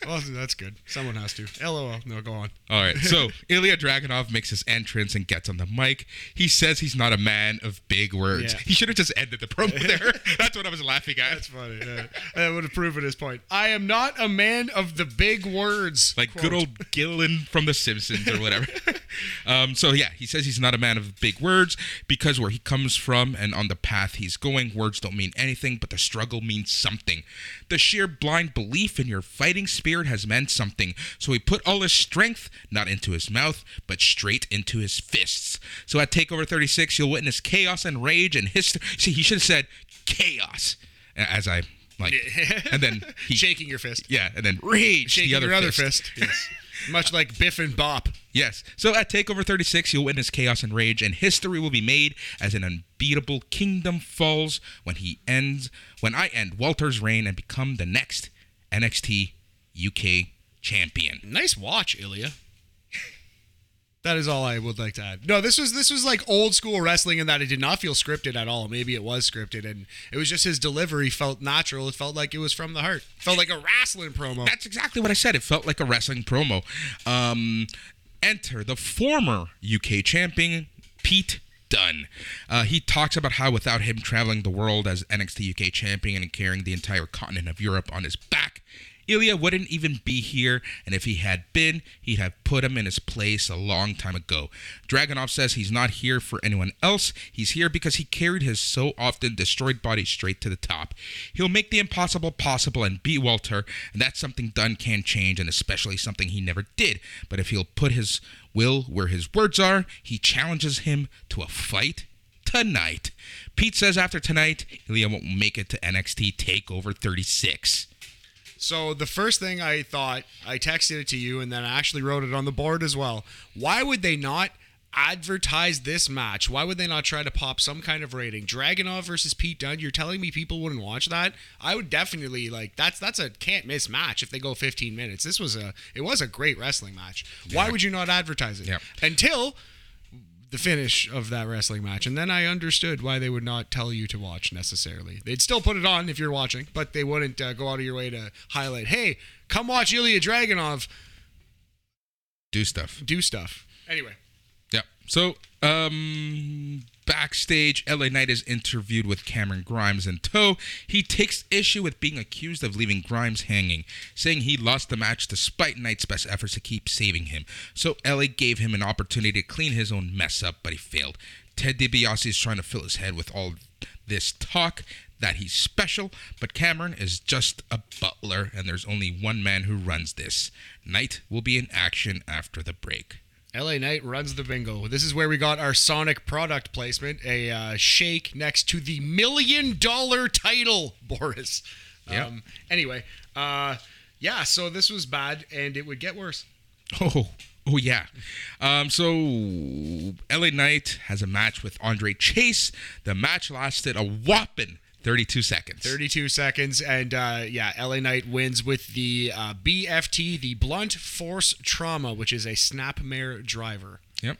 well, that's good. Someone has to. LOL. No, go on. All right. So Ilya Dragunov makes his entrance and gets on the mic. He says he's not a man of big words. Yeah. He should have just ended the promo there. That's what I was laughing at. That's funny. Yeah. That would have proven his point. I am not a man of the big words. like Quote. good old Gillen from The Simpsons or whatever. um, so yeah, he says he's not a man of big words because where he comes from and on the path he's going, words don't mean anything, but the struggle means something. The sheer blind belief in your fighting spirit has meant something. So he put all his strength not into his mouth, but straight into his fists. So at Takeover 36, you'll witness chaos and rage and history. See, he should have said chaos, as I like, and then he shaking your fist. yeah, and then rage Shaking the other your other fist. fist. Yes. Much like Biff and Bop. Yes. So at Takeover 36, you'll witness chaos and rage, and history will be made as an unbeatable kingdom falls when he ends, when I end Walter's reign and become the next NXT UK champion. Nice watch, Ilya. That is all I would like to add. No, this was this was like old school wrestling in that it did not feel scripted at all. Maybe it was scripted, and it was just his delivery felt natural. It felt like it was from the heart. Felt like a wrestling promo. That's exactly what I said. It felt like a wrestling promo. Um, enter the former UK champion, Pete Dunne. Uh, he talks about how without him traveling the world as NXT UK champion and carrying the entire continent of Europe on his back, Ilya wouldn't even be here, and if he had been, he'd have put him in his place a long time ago. Dragunov says he's not here for anyone else. He's here because he carried his so often destroyed body straight to the top. He'll make the impossible possible and beat Walter, and that's something Dunne can't change, and especially something he never did. But if he'll put his will where his words are, he challenges him to a fight tonight. Pete says after tonight, Ilya won't make it to NXT TakeOver 36. So the first thing I thought, I texted it to you, and then I actually wrote it on the board as well. Why would they not advertise this match? Why would they not try to pop some kind of rating? Dragunov versus Pete Dunne. You're telling me people wouldn't watch that? I would definitely like. That's that's a can't miss match if they go 15 minutes. This was a it was a great wrestling match. Why would you not advertise it Yep. until? The finish of that wrestling match, and then I understood why they would not tell you to watch necessarily. They'd still put it on if you're watching, but they wouldn't uh, go out of your way to highlight, "Hey, come watch Ilya Dragunov Do stuff. do stuff." Anyway, Yeah. So, um, backstage, LA Knight is interviewed with Cameron Grimes in tow. He takes issue with being accused of leaving Grimes hanging, saying he lost the match despite Knight's best efforts to keep saving him. So, LA gave him an opportunity to clean his own mess up, but he failed. Ted DiBiase is trying to fill his head with all this talk that he's special, but Cameron is just a butler, and there's only one man who runs this. Knight will be in action after the break. LA Knight runs the bingo. This is where we got our Sonic product placement, a uh, shake next to the million dollar title, Boris. Yep. Um, anyway, uh, yeah, so this was bad, and it would get worse. Oh, oh yeah. Um, so LA Knight has a match with Andre Chase. The match lasted a whopping 32 seconds. 32 seconds, and uh, yeah, LA Knight wins with the uh, BFT, the Blunt Force Trauma, which is a Snapmare driver. Yep.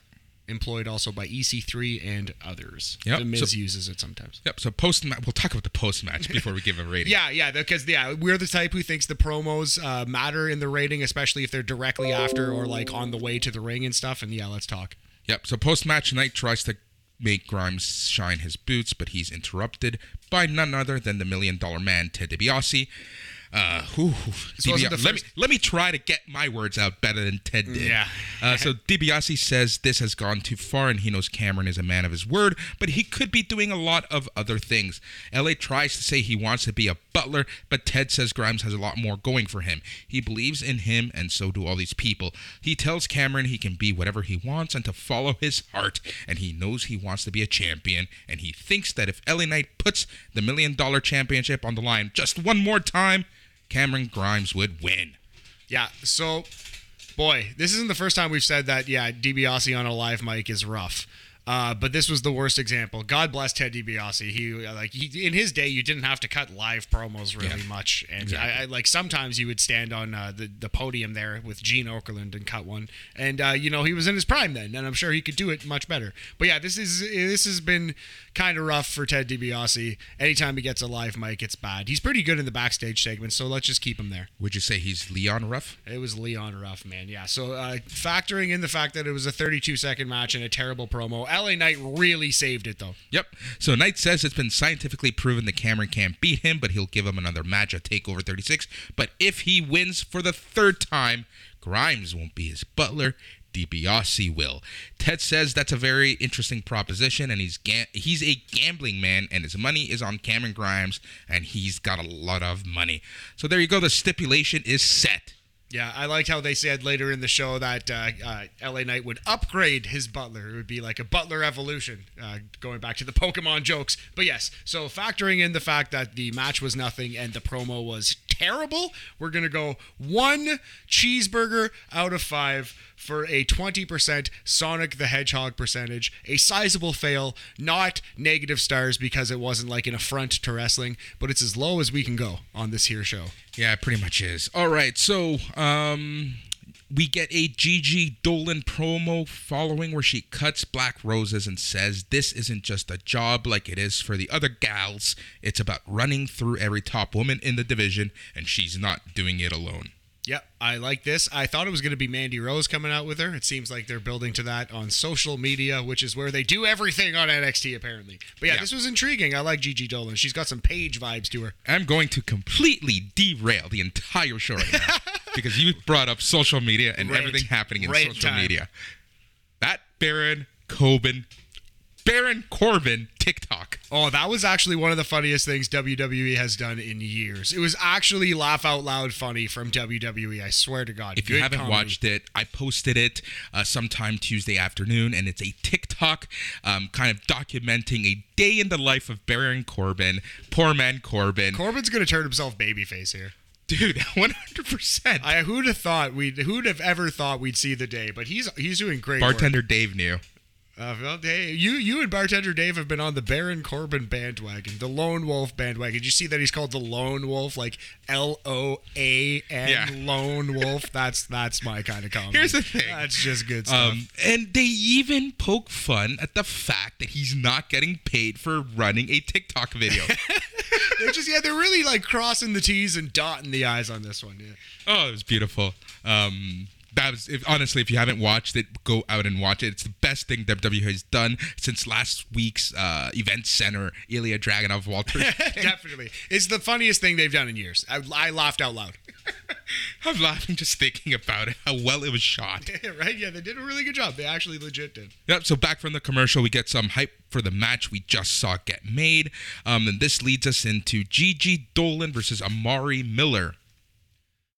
Employed also by EC3 and others. Yep, The Miz so- uses it sometimes. Yep. So post match, we'll talk about the post match before we give a rating. Yeah, yeah, because yeah, we're the type who thinks the promos uh, matter in the rating, especially if they're directly after or like on the way to the ring and stuff. And yeah, let's talk. Yep. So post match, Knight tries to make Grimes shine his boots, but he's interrupted by none other than the Million Dollar Man, Ted DiBiase. Uh, whew, DiBiase let me let me try to get my words out better than Ted did. Yeah. Uh, so DiBiase says this has gone too far, and he knows Cameron is a man of his word, but he could be doing a lot of other things. LA tries to say he wants to be a butler, but Ted says Grimes has a lot more going for him. He believes in him, and so do all these people. He tells Cameron he can be whatever he wants and to follow his heart, and he knows he wants to be a champion, and he thinks that if LA Knight puts the million dollar championship on the line just one more time, Cameron Grimes would win. Yeah, so boy, this isn't the first time we've said that. Yeah, DiBiase on a live mic is rough. Uh, but this was the worst example. God bless Ted DiBiase. He like he, in his day, you didn't have to cut live promos really Yeah, much, and exactly. I, I like sometimes you would stand on uh, the the podium there with Gene Okerlund and cut one, and uh, you know he was in his prime then, and I'm sure he could do it much better. But yeah, this is this has been kind of rough for Ted DiBiase. Anytime he gets a live mic, it's bad. He's pretty good in the backstage segments, so let's just keep him there. Would you say he's Leon Ruff? It was Leon Ruff, man. Yeah. So uh, factoring in the fact that it was a 32 second match and a terrible promo, LA Knight really saved it though. Yep. So Knight says it's been scientifically proven that Cameron can't beat him, but he'll give him another match at Takeover 36. But if he wins for the third time, Grimes won't be his butler. DiBiase will. Ted says that's a very interesting proposition, and he's ga- he's a gambling man, and his money is on Cameron Grimes, and he's got a lot of money. So there you go. The stipulation is set. Yeah, I liked how they said later in the show that uh, uh, LA Knight would upgrade his butler. It would be like a butler evolution, uh, going back to the Pokemon jokes. But yes, so factoring in the fact that the match was nothing and the promo was terrible, we're going to go one cheeseburger out of five for a 20% Sonic the Hedgehog percentage. A sizable fail, not negative stars because it wasn't like an affront to wrestling, but it's as low as we can go on this here show. Yeah, it pretty much is. All right, so um, we get a Gigi Dolin promo following where she cuts black roses and says this isn't just a job like it is for the other gals. It's about running through every top woman in the division, and she's not doing it alone. Yep, I like this. I thought it was going to be Mandy Rose coming out with her. It seems like they're building to that on social media, which is where they do everything on NXT, apparently. But yeah, Yeah. this was intriguing. I like Gigi Dolin. She's got some Paige vibes to her. I'm going to completely derail the entire show right now because you brought up social media and Right. everything happening in Right social time. media. That Baron Corbin, Baron Corbin TikTok. Oh, that was actually one of the funniest things WWE has done in years. It was actually laugh out loud funny from WWE. I swear to God. If you haven't comedy. watched it, I posted it uh, sometime Tuesday afternoon, and it's a TikTok um, kind of documenting a day in the life of Baron Corbin. Poor man Corbin. Corbin's going to turn himself babyface here. Dude, 100%. I who'd have thought we'd who'd have ever thought we'd see the day, but he's he's doing great. work. Bartender Dave knew. Uh, well, hey, you you and bartender Dave have been on the Baron Corbin bandwagon, the Lone Wolf bandwagon. Did you see that he's called the Lone Wolf, like L O A N Yeah. Lone Wolf? That's that's my kind of comedy. Here's the thing. That's just good stuff. Um, and they even poke fun at the fact that he's not getting paid for running a TikTok video. they're just yeah, they're really like crossing the T's and dotting the I's on this one. Yeah. oh, it was beautiful. Um, that was if, honestly, if you haven't watched it, go out and watch it. It's the best thing WWE has done since last week's uh, event center. Ilya Dragunov, Walter. Definitely, it's the funniest thing they've done in years. I, I laughed out loud. I'm laughing just thinking about it. How well it was shot. right? Yeah, they did a really good job. They actually legit did. Yep. So back from the commercial, we get some hype for the match we just saw get made, um, and this leads us into Gigi Dolin versus Amari Miller.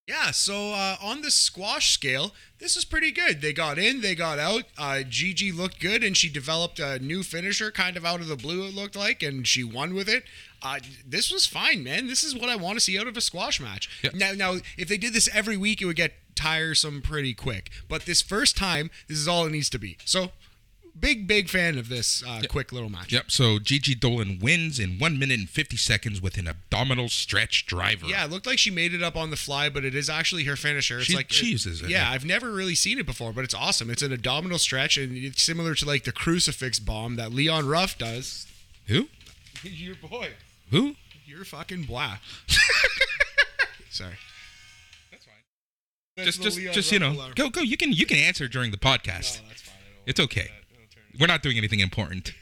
Yeah, so uh, on the squash scale, this is pretty good. They got in, they got out. Uh, Gigi looked good, and she developed a new finisher, kind of out of the blue. It looked like, and she won with it. Uh, this was fine, man. This is what I want to see out of a squash match. Now, now, if they did this every week, it would get tiresome pretty quick. But this first time, this is all it needs to be. So, big, big fan of this uh, quick little match. Yep. So Gigi Dolin wins in one minute and fifty seconds with an abdominal stretch driver. Yeah, it looked like she made it up on the fly, but it is actually her finisher. It's She- like she uses it, Yeah. I've never really seen it before, but it's awesome. It's an abdominal stretch, and it's similar to like the crucifix bomb that Leon Ruff does. Who? Your boy, Who? you're fucking blah. Sorry. That's fine. Just, just, just you know, go, go. You can, you can answer during the podcast. that's fine. It's okay. We're not doing anything important.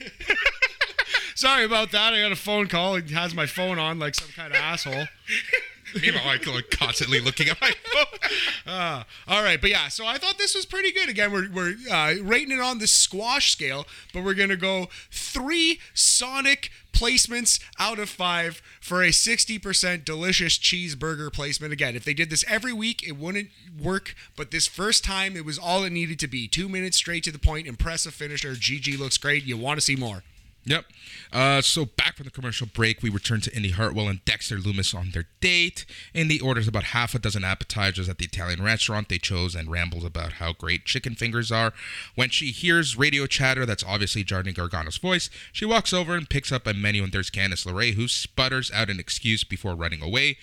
Sorry about that. I got a phone call. It has my phone on like some kind of asshole. I'm constantly looking at my phone. Uh, all right, but yeah, so I thought this was pretty good. Again, we're, we're uh, rating it on the squash scale, but we're going to go three Sonic placements out of five for a 60% delicious cheeseburger placement. Again, if they did this every week, it wouldn't work, but this first time, it was all it needed to be. Two minutes straight to the point, impressive finisher. GG looks great. You want to see more. Yep. Uh, so back from the commercial break, we return to Indi Hartwell and Dexter Loomis on their date. Indi orders about half a dozen appetizers at the Italian restaurant they chose and rambles about how great chicken fingers are. When she hears radio chatter that's obviously Johnny Gargano's voice, she walks over and picks up a menu and there's Candice LeRae who sputters out an excuse before running away.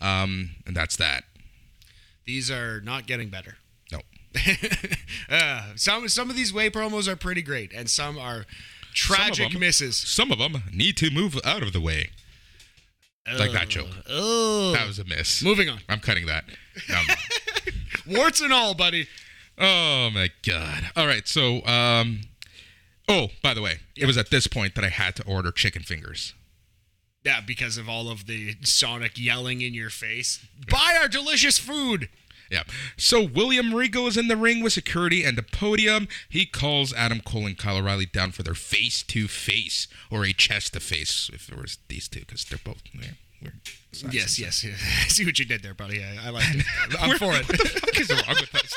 Um, and that's that. These are not getting better. No. uh, some some of these way promos are pretty great, and some are tragic them. misses. Some of them need to move out of the way. Like that joke. Oh, That was a miss. moving on. I'm cutting that. No, Warts and all, buddy. Oh my god. All right, so um Oh, by the way, it was at this point that I had to order chicken fingers. Yeah, because of all of the Sonic yelling in your face. Buy our delicious food. Yeah. So William Regal is in the ring with security and the podium. He calls Adam Cole and Kyle O'Reilly down for their face to face or a chest to face if there was these two because they're both we're Yes, yes, yes. I see what you did there, buddy. I, I liked it. I'm for it. What the fuck is wrong with us?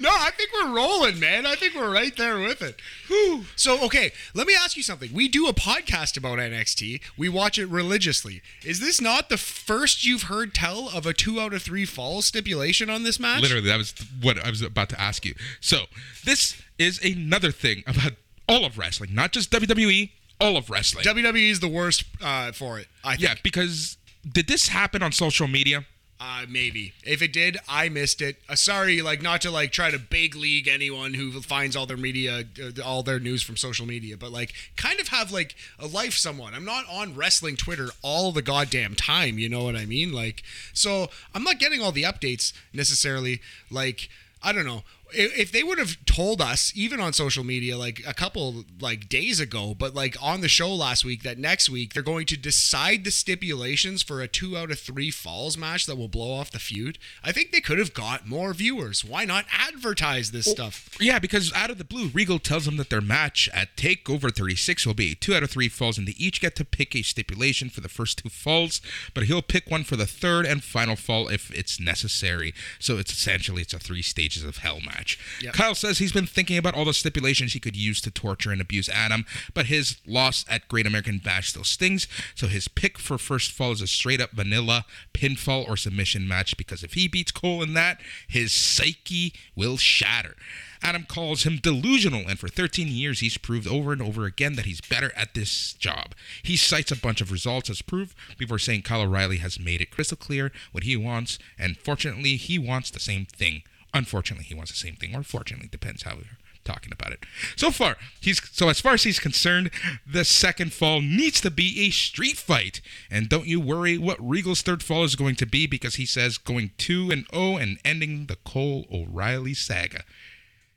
no, I think we're rolling, man. I think we're right there with it. Whew. So, okay, let me ask you something. We do a podcast about NXT. We watch it religiously. Is this not the first you've heard tell of a two out of three falls stipulation on this match? Literally, that was what I was about to ask you. So this is another thing about all of wrestling, not just WWE, all of wrestling. WWE is the worst uh, for it. I think. Yeah, because did this happen on social media? Uh, maybe. If it did, I missed it. Uh, sorry, like not to like try to big league anyone who finds all their media, uh, all their news from social media, but like kind of have like a life Someone I'm not on wrestling Twitter all the goddamn time. You know what I mean? Like, so I'm not getting all the updates necessarily. Like, I don't know if they would have told us even on social media like a couple like days ago but like on the show last week that next week they're going to decide the stipulations for a 2 out of 3 falls match that will blow off the feud i think they could have got more viewers. Why not advertise this well, stuff? yeah because out of the blue regal tells them that their match at takeover 36 will be 2 out of 3 falls and they each get to pick a stipulation for the first two falls but he'll pick one for the third and final fall if it's necessary. So it's essentially it's a three stages of hell match match. Yep. Kyle says he's been thinking about all the stipulations he could use to torture and abuse Adam, but his loss at Great American Bash still stings, so his pick for first fall is a straight up vanilla pinfall or submission match because if he beats Cole in that, his psyche will shatter. Adam calls him delusional, and for 13 years he's proved over and over again that he's better at this job. He cites a bunch of results as proof before saying Kyle O'Reilly has made it crystal clear what he wants, and fortunately, he wants the same thing. Unfortunately, he wants the same thing, or fortunately, depends how we're talking about it. So far, he's so as far as he's concerned, the second fall needs to be a street fight. And don't you worry what Regal's third fall is going to be because he says going 2 and 0 and ending the Cole O'Reilly saga.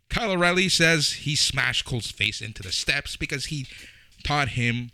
Kyle O'Reilly says he smashed Cole's face into the steps because he taught him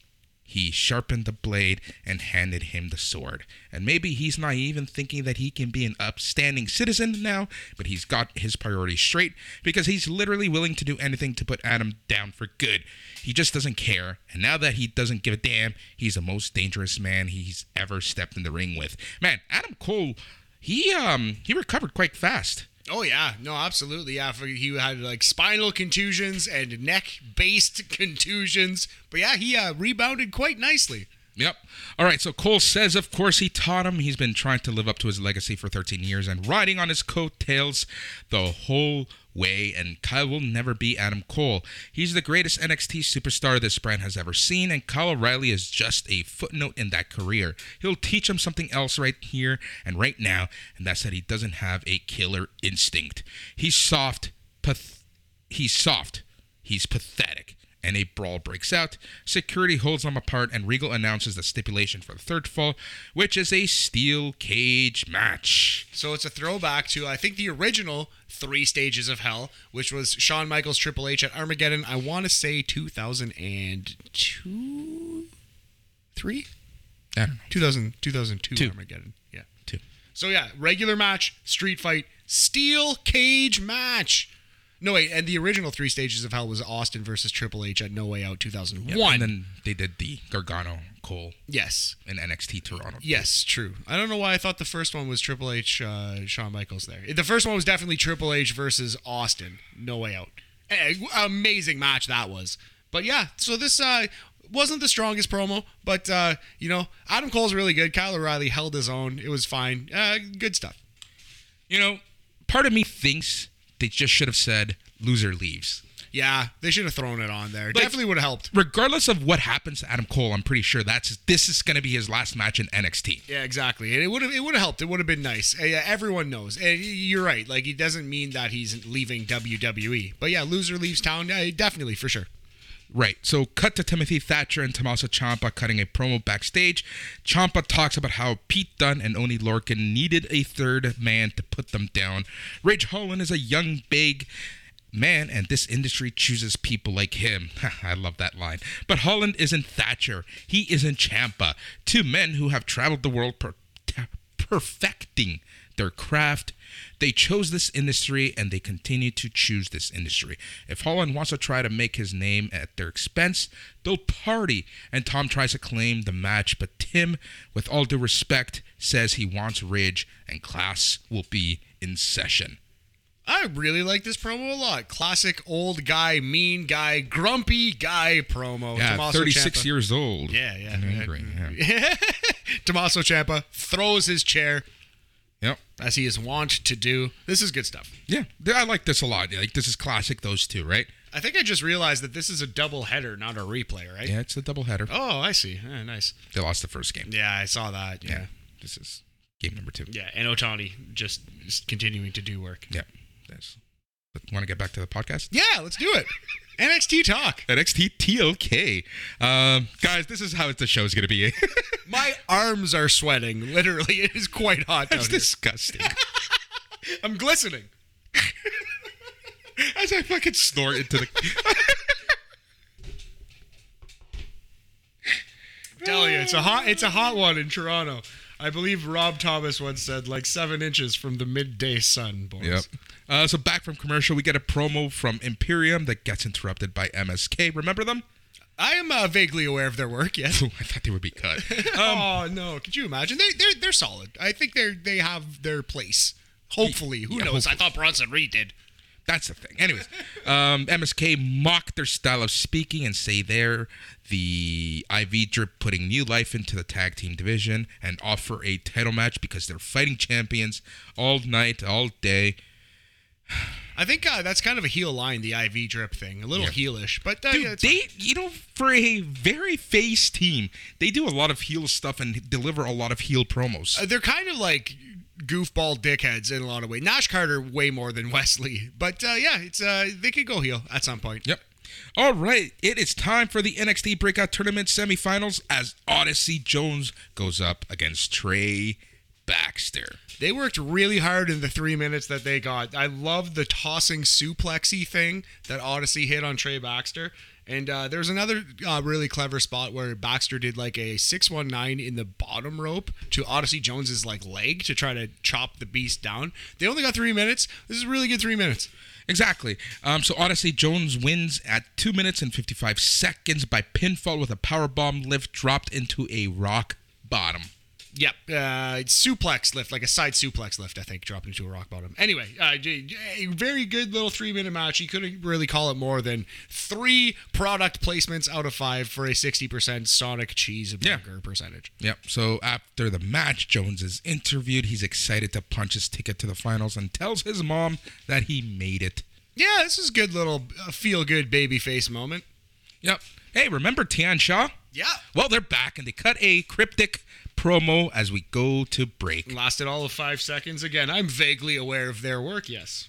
he sharpened the blade and handed him the sword. And maybe he's naive in thinking that he can be an upstanding citizen now, but he's got his priorities straight because he's literally willing to do anything to put Adam down for good. He just doesn't care. And now that he doesn't give a damn, he's the most dangerous man he's ever stepped in the ring with. Man, Adam Cole, he um he recovered quite fast. Oh yeah, no, absolutely. Yeah, he had like spinal contusions and neck-based contusions, but yeah, he uh, rebounded quite nicely. Yep. All right. So Cole says, of course, he taught him. He's been trying to live up to his legacy for 13 years and riding on his coattails the whole way. And Kyle will never be Adam Cole. He's the greatest NXT superstar this brand has ever seen, and Kyle O'Reilly is just a footnote in that career. He'll teach him something else right here and right now, and that's that he doesn't have a killer instinct. He's soft. Path- he's soft. He's pathetic and a brawl breaks out. Security holds them apart, and Regal announces the stipulation for the third fall, which is a steel cage match. So it's a throwback to, I think, the original Three Stages of Hell, which was Shawn Michaels Triple H at Armageddon. I want to say 2002, three. I don't know. 2000, 2002 Two. Armageddon. Yeah. Two. So yeah, regular match, street fight, steel cage match. No wait, and the original Three Stages of Hell was Austin versus Triple H at No Way Out 2001. Yep, and then they did the Gargano Cole. Yes. In NXT Toronto. Yes, true. I don't know why I thought the first one was Triple H, uh, Shawn Michaels there. The first one was definitely Triple H versus Austin. No Way Out. Eh, amazing match that was. But yeah, so this uh, wasn't the strongest promo, but uh, you know, Adam Cole's really good. Kyle O'Reilly held his own. It was fine. Uh, good stuff. You know, part of me thinks they just should have said loser leaves. Yeah, they should have thrown it on there. Like, Definitely would have helped. Regardless of what happens to Adam Cole, I'm pretty sure that's this is going to be his last match in NXT. Yeah, exactly. And it would have it would have helped. It would have been nice. Uh, everyone knows. And you're right. Like it doesn't mean that he's leaving WWE. But yeah, loser leaves town. Yeah, definitely for sure. Right. So, cut to Timothy Thatcher and Tommaso Ciampa cutting a promo backstage. Ciampa talks about how Pete Dunne and Oney Lorcan needed a third man to put them down. Ridge Holland is a young, big man, and this industry chooses people like him. I love that line. But Holland isn't Thatcher. He isn't Ciampa. Two men who have traveled the world per- perfecting their craft. They chose this industry and they continue to choose this industry. If Holland wants to try to make his name at their expense, they'll party. And Tom tries to claim the match, but Tim, with all due respect, says he wants Ridge and class will be in session. I really like this promo a lot. Classic old guy, mean guy, grumpy guy promo. Yeah, Tommaso 36 Ciampa. years old. Yeah, yeah. Angry, yeah. Tommaso Ciampa throws his chair. Yep. As he is wont to do. This is good stuff. Yeah, I like this a lot. Like this is classic. Those two, right? I think I just realized that this is a double header, not a replay, right? Yeah, it's a double header. Oh, I see. Yeah, nice. They lost the first game. Yeah, I saw that. Yeah. yeah this is game number two. Yeah, and Ohtani just, just continuing to do work. Yeah. That's, want to get back to the podcast? Yeah, let's do it. NXT talk. NXT TLK. Um, guys, this is how the show is going to be. My arms are sweating. Literally, it is quite hot down That's disgusting. I'm glistening. As I fucking snort into the. Tell you, it's a hot, it's a hot one in Toronto. I believe Rob Thomas once said like seven inches from the midday sun, boys. Yep. Uh, so back from commercial, we get a promo from Imperium that gets interrupted by MSK. Remember them? I am uh, vaguely aware of their work. Yes. I thought they would be cut. oh no! Could you imagine? They they're they're solid. I think they're they have their place. Hopefully, who Yeah, knows? I hopefully. thought Bronson Reed did. That's the thing. Anyways, um, MSK mock their style of speaking and say they're the IV drip putting new life into the tag team division and offer a title match because they're fighting champions all night, all day. I think uh, that's kind of a heel line, the IV drip thing. A little Yeah. heelish, but uh, Dude, yeah, they, you know, for a very face team, they do a lot of heel stuff and deliver a lot of heel promos. Uh, they're kind of like goofball dickheads in a lot of ways. Nash Carter way more than Wesley, but uh, yeah, it's uh, they could go heel at some point. Yep. All right, it is time for the NXT Breakout Tournament semifinals as Odyssey Jones goes up against Trey Baxter. They worked really hard in the three minutes that they got. I love the tossing suplexy thing that Odyssey hit on Trey Baxter. And uh, there's another uh, really clever spot where Baxter did like a 619 in the bottom rope to Odyssey Jones's like leg to try to chop the beast down. They only got three minutes. This is really good three minutes. Exactly. Um, so Odyssey Jones wins at 2 minutes and 55 seconds by pinfall with a powerbomb lift dropped into a rock bottom. Yep, uh, suplex lift, like a side suplex lift, I think, dropped into a rock bottom. Anyway, uh, j- very good little three minute match. You couldn't really call it more than three product placements out of five for a 60% Sonic cheese Yeah. percentage. Yep. So after the match, Jones is interviewed. He's excited to punch his ticket to the finals and tells his mom that he made it. Yeah, this is a good little uh, feel good baby face moment. Yep. Hey, remember Tian Sha? Yeah. Well, they're back and they cut a cryptic promo as we go to break. Lasted all of five seconds. Again, I'm vaguely aware of their work, yes.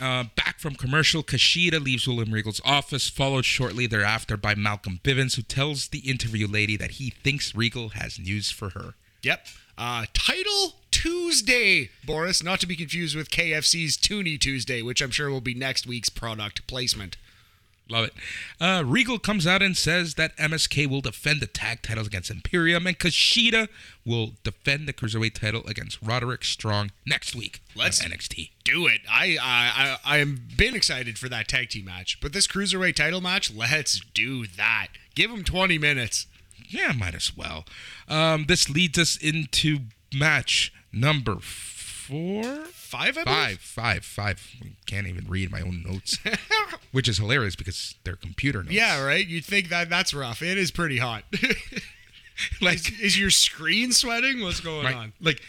Uh, back from commercial, Kushida leaves William Regal's office, followed shortly thereafter by Malcolm Bivens, who tells the interview lady that he thinks Regal has news for her. Yep. Uh, title Tuesday, Boris, not to be confused with KFC's Toonie Tuesday, which I'm sure will be next week's product placement. Love it. Uh, Regal comes out and says that MSK will defend the tag titles against Imperium, and Kushida will defend the cruiserweight title against Roderick Strong next week Let's- NXT. do it. I I I am been excited for that tag team match, but this cruiserweight title match, let's do that. Give them 20 minutes. Yeah, might as well. Um, this leads us into match number four. Five, I Five, five, five. Can't even read my own notes, which is hilarious because they're computer notes. Yeah, right. You'd think that that's rough. It is pretty hot. like is, is your screen sweating? What's going right, on? like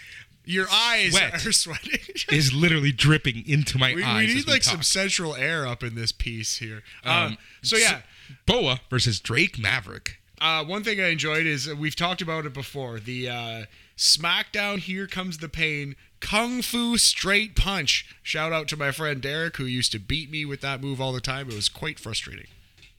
Your eyes Sweat. are sweating. is literally dripping into my we, eyes. we need like some central air up in this piece here. Um, Um, so yeah. Boa versus Drake Maverick. Uh, one thing I enjoyed is uh, we've talked about it before. The uh, SmackDown Here Comes the Pain Kung Fu Straight Punch. Shout out to my friend Derek, who used to beat me with that move all the time. It was quite frustrating.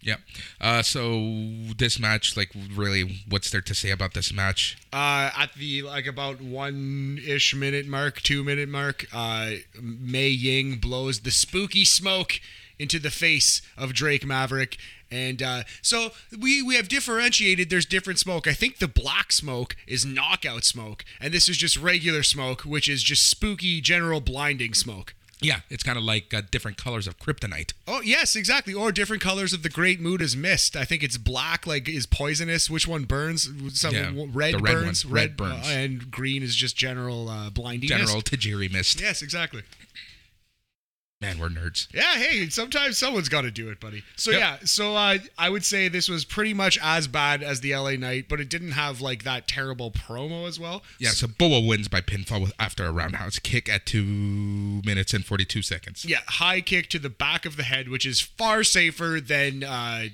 Yep. Uh, so this match, like, really, what's there to say about this match? Uh, at the like about one ish minute mark, two minute mark, uh, Mei Ying blows the spooky smoke into the face of Drake Maverick. And uh, so we, we have differentiated. There's different smoke. I think the black smoke is knockout smoke, and this is just regular smoke, which is just spooky, general blinding smoke. Yeah, it's kind of like uh, different colors of kryptonite. Oh yes, exactly. Or different colors of the Great Muta's mist. I think it's black, like is poisonous. Which one burns? Some Yeah, red red one. burns. Red burns. uh, and green is just general uh, blindiness. General Tajiri mist. Yes, exactly. Man, we're nerds. Yeah, hey, sometimes someone's got to do it, buddy. So Yep. yeah, so uh, I would say this was pretty much as bad as the LA Knight, but it didn't have like that terrible promo as well. Yeah, so Boa wins by pinfall with after a roundhouse kick at two minutes and forty-two seconds. Yeah, high kick to the back of the head, which is far safer than uh,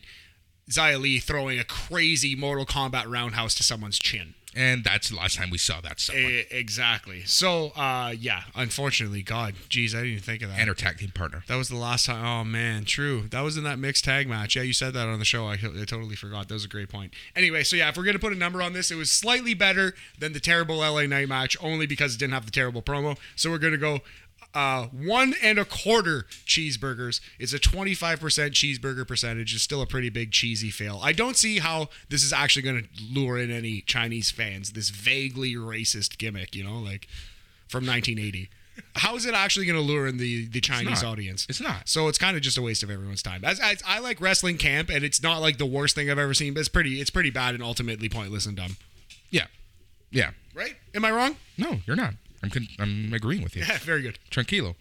Xia Li throwing a crazy Mortal Kombat roundhouse to someone's chin. And that's the last time we saw that someone. E- exactly. So, uh, yeah, unfortunately, God, geez, I didn't even think of that. and her tag team partner. That was the last time. Oh man, true. That was in that mixed tag match. Yeah, you said that on the show. I, I totally forgot. That was a great point. Anyway, so yeah, if we're gonna put a number on this, it was slightly better than the terrible LA Knight match, only because it didn't have the terrible promo. So we're gonna go uh, one and a quarter cheeseburgers. It's a 25% cheeseburger percentage. It's still a pretty big cheesy fail. I don't see how this is actually going to lure in any Chinese fans. This vaguely racist gimmick, you know, like from 1980. How is it actually going to lure in the, the Chinese not. audience? It's not. So it's kind of just a waste of everyone's time. As, as I like wrestling camp, and it's not like the worst thing I've ever seen, but it's pretty it's pretty bad and ultimately pointless and dumb. Yeah. Yeah. Right? Am I wrong? No, you're not. I'm con- I'm agreeing with you. Yeah, very good. Tranquilo.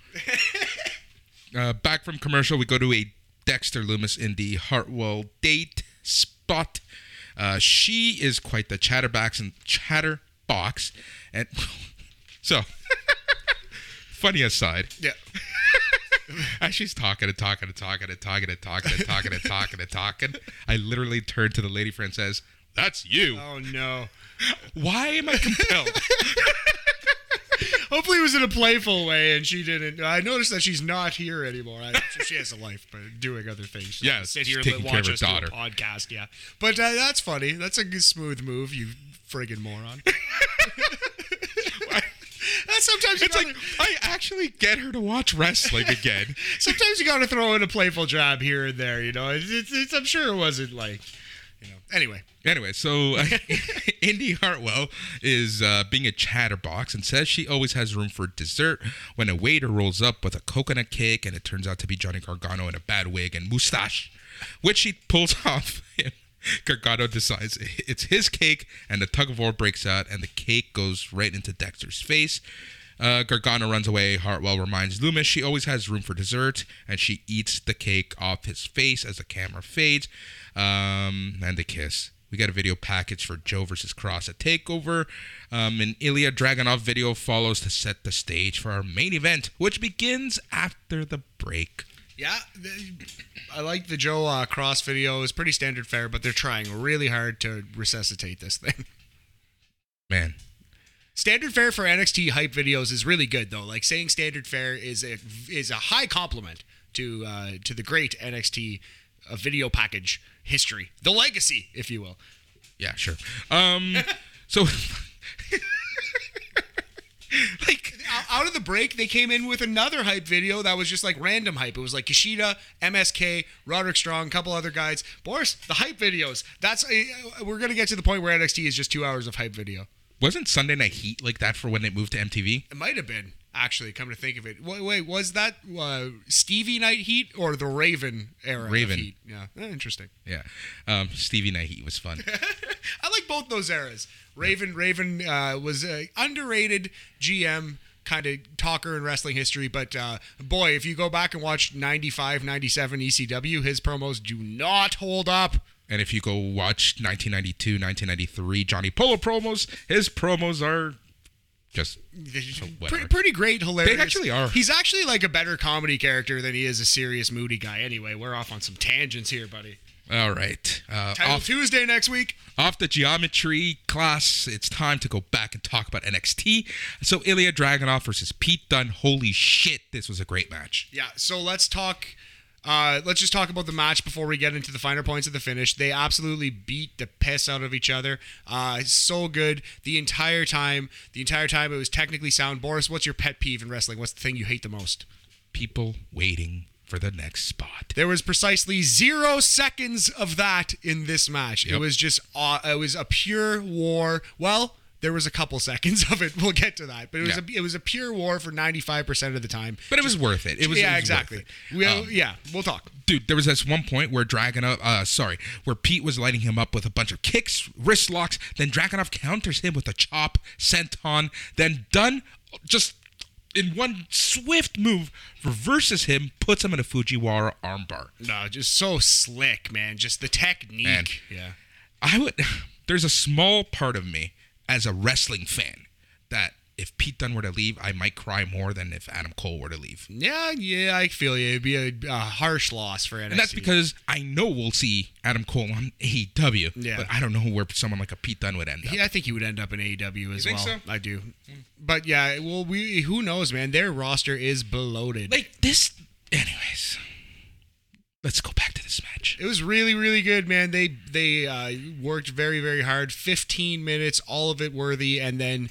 uh, back from commercial, we go to a Dexter Loomis in the Hartwell date spot. Uh, she is quite the chatterbox and chatterbox, and so funny aside. Yeah. As she's talking and talking and talking and talking and talking and talking and talking and talking, I literally turn to the lady friend and says, "That's you." Oh no. Why am I compelled? Hopefully it was in a playful way and she didn't. I noticed that she's not here anymore. I, she has a life, but doing other things. She Yeah, sit here and watch her us do a daughter. podcast. Yeah, but uh, that's funny. That's a good smooth move, you friggin' moron. That's sometimes you It's gotta, like I actually get her to watch wrestling again. sometimes you got to throw in a playful jab here and there. You know, it's, it's, it's, I'm sure it wasn't like, you know. Anyway, Anyway, so uh, Indi Hartwell is uh, being a chatterbox and says she always has room for dessert when a waiter rolls up with a coconut cake and it turns out to be Johnny Gargano in a bad wig and mustache, which she pulls off. Gargano decides it's his cake and the tug of war breaks out and the cake goes right into Dexter's face. Uh, Gargano runs away. Hartwell reminds Loomis she always has room for dessert, and she eats the cake off his face as the camera fades. Um, and they kiss. We got a video package for Joe versus Kross at Takeover. Um, an Ilya Dragunov video follows to set the stage for our main event, which begins after the break. yeah, I like the Joe uh, Kross video. It's pretty standard fare, but they're trying really hard to resuscitate this thing. Man, Standard fare for NXT hype videos is really good though. Like saying standard fare is a is a high compliment to uh, to the great NXT uh, video package history, the legacy, if you will. yeah, sure. Um, so, like, Out- of the break, they came in with another hype video that was just like random hype. It was like Kushida, MSK, Roderick Strong, a couple other guys. Boris, the hype videos. That's uh, we're gonna get to the point where NXT is just two hours of hype video. wasn't Sunday Night Heat like that for when it moved to MTV? It might have been actually. Come to think of it, wait, wait was that uh, Stevie Night Heat or the Raven era? Raven. Heat? Yeah, Eh, interesting. Yeah. Um, Stevie Night Heat was fun. I like both those eras. Raven, Raven uh, was a underrated GM kind of talker in wrestling history, but uh, boy, if you go back and watch 95, 97 ECW, his promos do not hold up. And if you go watch 1992, 1993 Johnny Polo promos, his promos are just. Pretty, pretty great, hilarious. They actually are. He's actually like a better comedy character than he is a serious, moody guy. Anyway, we're off on some tangents here, buddy. all right. Uh, Title off, Tuesday next week. off the geometry class, it's time to go back and talk about NXT. So Ilya Dragunov versus Pete Dunne. Holy shit, this was a great match. Yeah, so let's talk. Uh, let's just talk about the match before we get into the finer points of the finish. They absolutely beat the piss out of each other. Uh, so good the entire time. The entire time it was technically sound. Boris, what's your pet peeve in wrestling? What's the thing you hate the most? People waiting for the next spot. There was precisely zero seconds of that in this match. It was just, uh, it was a pure war. Well, there was a couple seconds of it. We'll get to that, but it was Yeah. a, it was a pure war for ninety five percent of the time. But it was worth it. It was yeah, it was exactly. Well, Um, yeah, we'll talk. dude, there was this one point where Dragunov, uh, sorry, where Pete was lighting him up with a bunch of kicks, wrist locks. Then Dragunov counters him with a chop, senton. Then Dunne just in one swift move reverses him, puts him in a Fujiwara armbar. No, just so slick, man. Just the technique. Man. Yeah. I would. There's a small part of me as a wrestling fan that if Pete Dunne were to leave, I might cry more than if Adam Cole were to leave. Yeah, yeah, I feel you. It'd be a, a harsh loss for NXT. And that's because I know we'll see Adam Cole on AEW, Yeah. but I don't know where someone like a Pete Dunne would end up. Yeah, I think he would end up in AEW as well. so? I do. Hmm. But yeah, well, we who knows, man? Their roster is bloated. Like this, anyways. Let's go back this match. It was really, really good, man. They they uh, worked very, very hard. Fifteen minutes, all of it worthy, and then.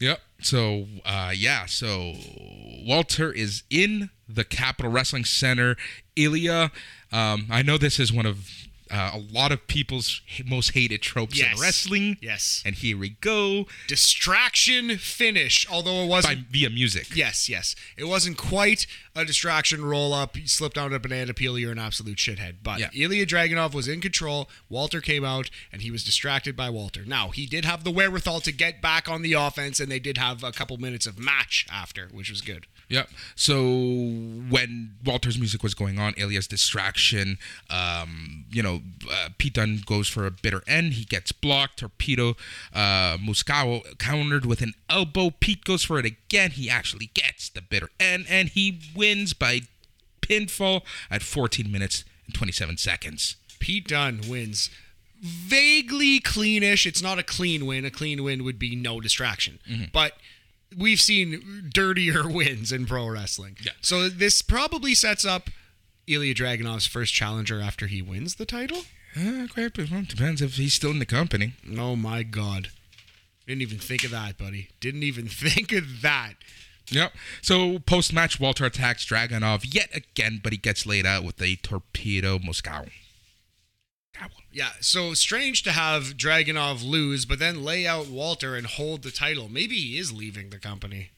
Yep. So, uh, yeah. So, Walter is in the Capitol Wrestling Center. Ilya, um, I know this is one of uh, a lot of people's most hated tropes Yes. in wrestling. Yes. And here we go Distraction finish, although it wasn't by via music. Yes, yes. It wasn't quite a distraction roll up. You slipped down a banana peel. You're an absolute shithead. But Yeah. Ilya Dragunov was in control. Walter came out and he was distracted by Walter. Now, he did have the wherewithal to get back on the offense, and they did have a couple minutes of match after, which was good. Yep. So when Walter's music was going on, Ilya's distraction, um, you know, uh, Pete Dunne goes for a bitter end. He gets blocked. Torpedo uh, Moscau countered with an elbow. Pete goes for it again. He actually gets the bitter end, and he wins by pinfall at 14 minutes and 27 seconds. Pete Dunne wins vaguely cleanish. It's not a clean win. A clean win would be no distraction. Mm-hmm. But we've seen dirtier wins in pro wrestling. Yeah. So this probably sets up Ilya Dragunov's first challenger after he wins the title. Uh, quite, well, depends if he's still in the company. Oh my god. Didn't even think of that, buddy. Didn't even think of that. Yep. So post match, Walter attacks Dragunov yet again, but he gets laid out with a torpedo Moscau. Yeah, so strange to have Dragunov lose, but then lay out Walter and hold the title. Maybe he is leaving the company.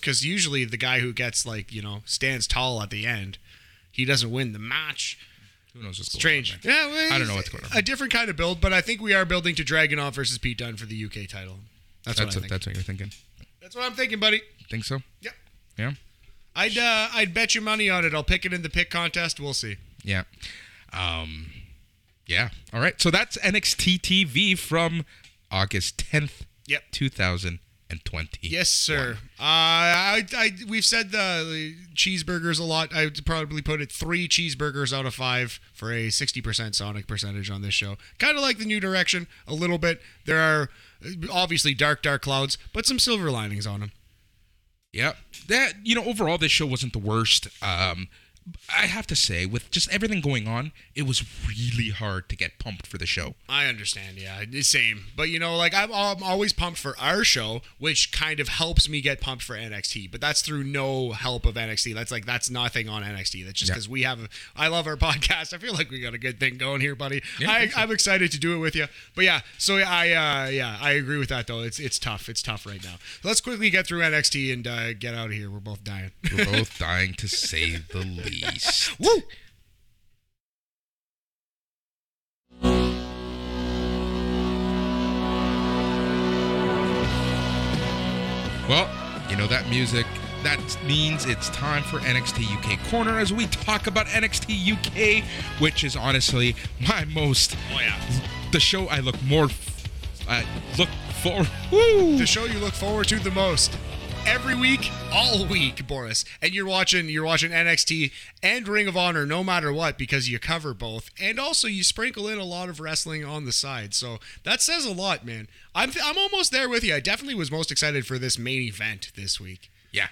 Because usually the guy who gets, like, you know, stands tall at the end, he doesn't win the match. Who knows what's Strange. going on? Yeah, well, I don't know what's going on. A different kind of build, but I think we are building to Dragunov versus Pete Dunne for the UK title. That's, That's what I what, think. that's what you're thinking. That's what I'm thinking, buddy. Think so? Yep. Yeah. I'd uh, I'd bet you money on it. I'll pick it in the pick contest. We'll see. Yeah. Um. Yeah. All right. So that's NXT TV from August 10th, Yep. 2020. Yes, sir. Uh, I, I, we've said the cheeseburgers a lot. I would probably put it three cheeseburgers out of five for a 60% Sonic percentage on this show. Kind of like the new direction a little bit. There are obviously dark, dark clouds, but some silver linings on them. Yep. That you know, overall, this show wasn't the worst. Um, I have to say, with just everything going on, it was really hard to get pumped for the show. I understand, yeah, the same. But you know, like I'm, I'm always pumped for our show, which kind of helps me get pumped for NXT. But that's through no help of NXT. That's like that's nothing on NXT. That's just Yeah. because we have. I love our podcast. I feel like we got a good thing going here, buddy. Yeah, I I, think so. I'm excited to do it with you. But yeah, so I uh, yeah I agree with that though. It's it's tough. It's tough right now. let's quickly get through NXT and uh, get out of here. We're both dying. We're both dying to say the least. Woo! Well, you know that music. That means it's time for NXT UK Corner as we talk about NXT UK, which is honestly my most Oh yeah. the show I look more I look for. Woo! the show you look forward to the most every week all week boris. And you're watching you're watching nxt and ring of honor no matter what because you cover both. And also you sprinkle in a lot of wrestling on the side. So that says a lot man. I'm, I'm almost there with you. I definitely was most excited for this main event this week. Yeah.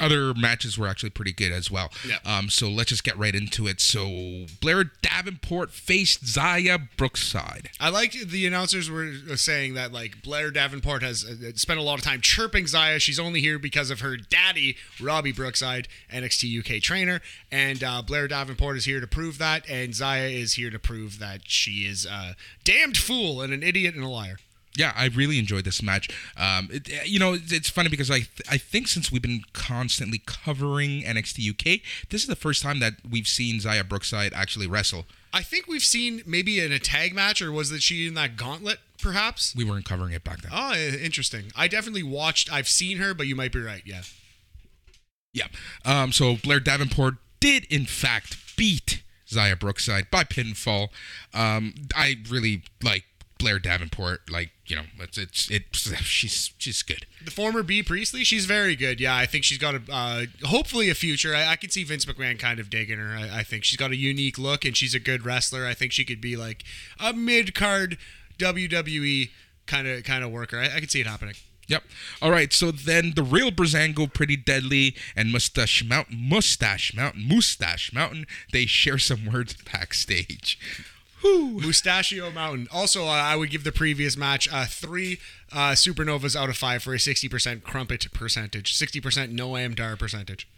Other matches were actually pretty good as well. Yeah. Um, so let's just get right into it. So Blair Davenport faced Xia Brookside. I liked the announcers were saying that like Blair Davenport has uh, spent a lot of time chirping Xia. She's only here because of her daddy, Robbie Brookside, NXT UK trainer, and uh, Blair Davenport is here to prove that, and Xia is here to prove that she is a damned fool and an idiot and a liar. Yeah, I really enjoyed this match. Um, it, you know, it's, it's funny because I th- I think since we've been constantly covering NXT UK, this is the first time that we've seen Xia Brookside actually wrestle. I think we've seen maybe in a tag match, or was that she in that gauntlet? Perhaps. We weren't covering it back then. Oh, interesting. I definitely watched. I've seen her, but you might be right. Yeah. Yeah. Um, so Blair Davenport did in fact beat Xia Brookside by pinfall. Um, I really like Blair Davenport. Like you know, it's it's it's she's she's good. The former Bea Priestley, she's very good. Yeah, I think she's got a uh, hopefully a future. I, I could see Vince McMahon kind of digging her. I, I think she's got a unique look and she's a good wrestler. I think she could be like a mid card WWE kind of kind of worker. I, I could see it happening. Yep. All right. So then the real Breezango, Pretty Deadly, and Mustache Mountain, Mustache Mountain, Mustache Mountain, they share some words backstage. Mustachio Mountain. Also, uh, I would give the previous match uh, three uh, supernovas out of five for a 60% crumpet percentage, 60% no Noam Dar percentage.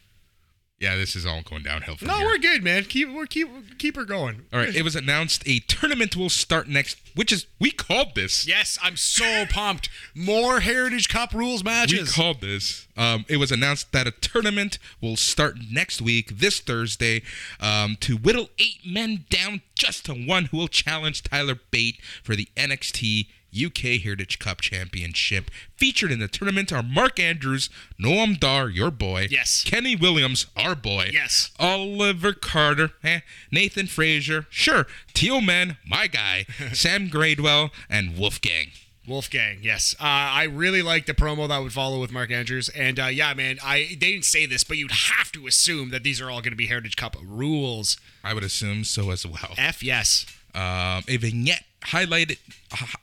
Yeah, this is all going downhill from No, here. we're good, man. Keep we're keep keep her going. All right. It was announced a tournament will start next, which is we called this. Yes, I'm so pumped. More Heritage Cup rules matches. We called this. Um, it was announced that a tournament will start next week, this Thursday, um, to whittle eight men down just to one who will challenge Tyler Bate for the NXT UK Heritage Cup Championship. Featured in the tournament are Mark Andrews, Noam Dar, your boy. Yes. Kenny Williams, our boy. Yes. Oliver Carter, eh, Nathan Frazer, sure. Teoman, my guy. Sam Gradwell, and Wolfgang. Wolfgang, yes. Uh, I really like the promo that would follow with Mark Andrews, and uh, yeah, man, I they didn't say this, but you'd have to assume that these are all going to be Heritage Cup rules. I would assume so as well. F yes. um, a vignette highlighted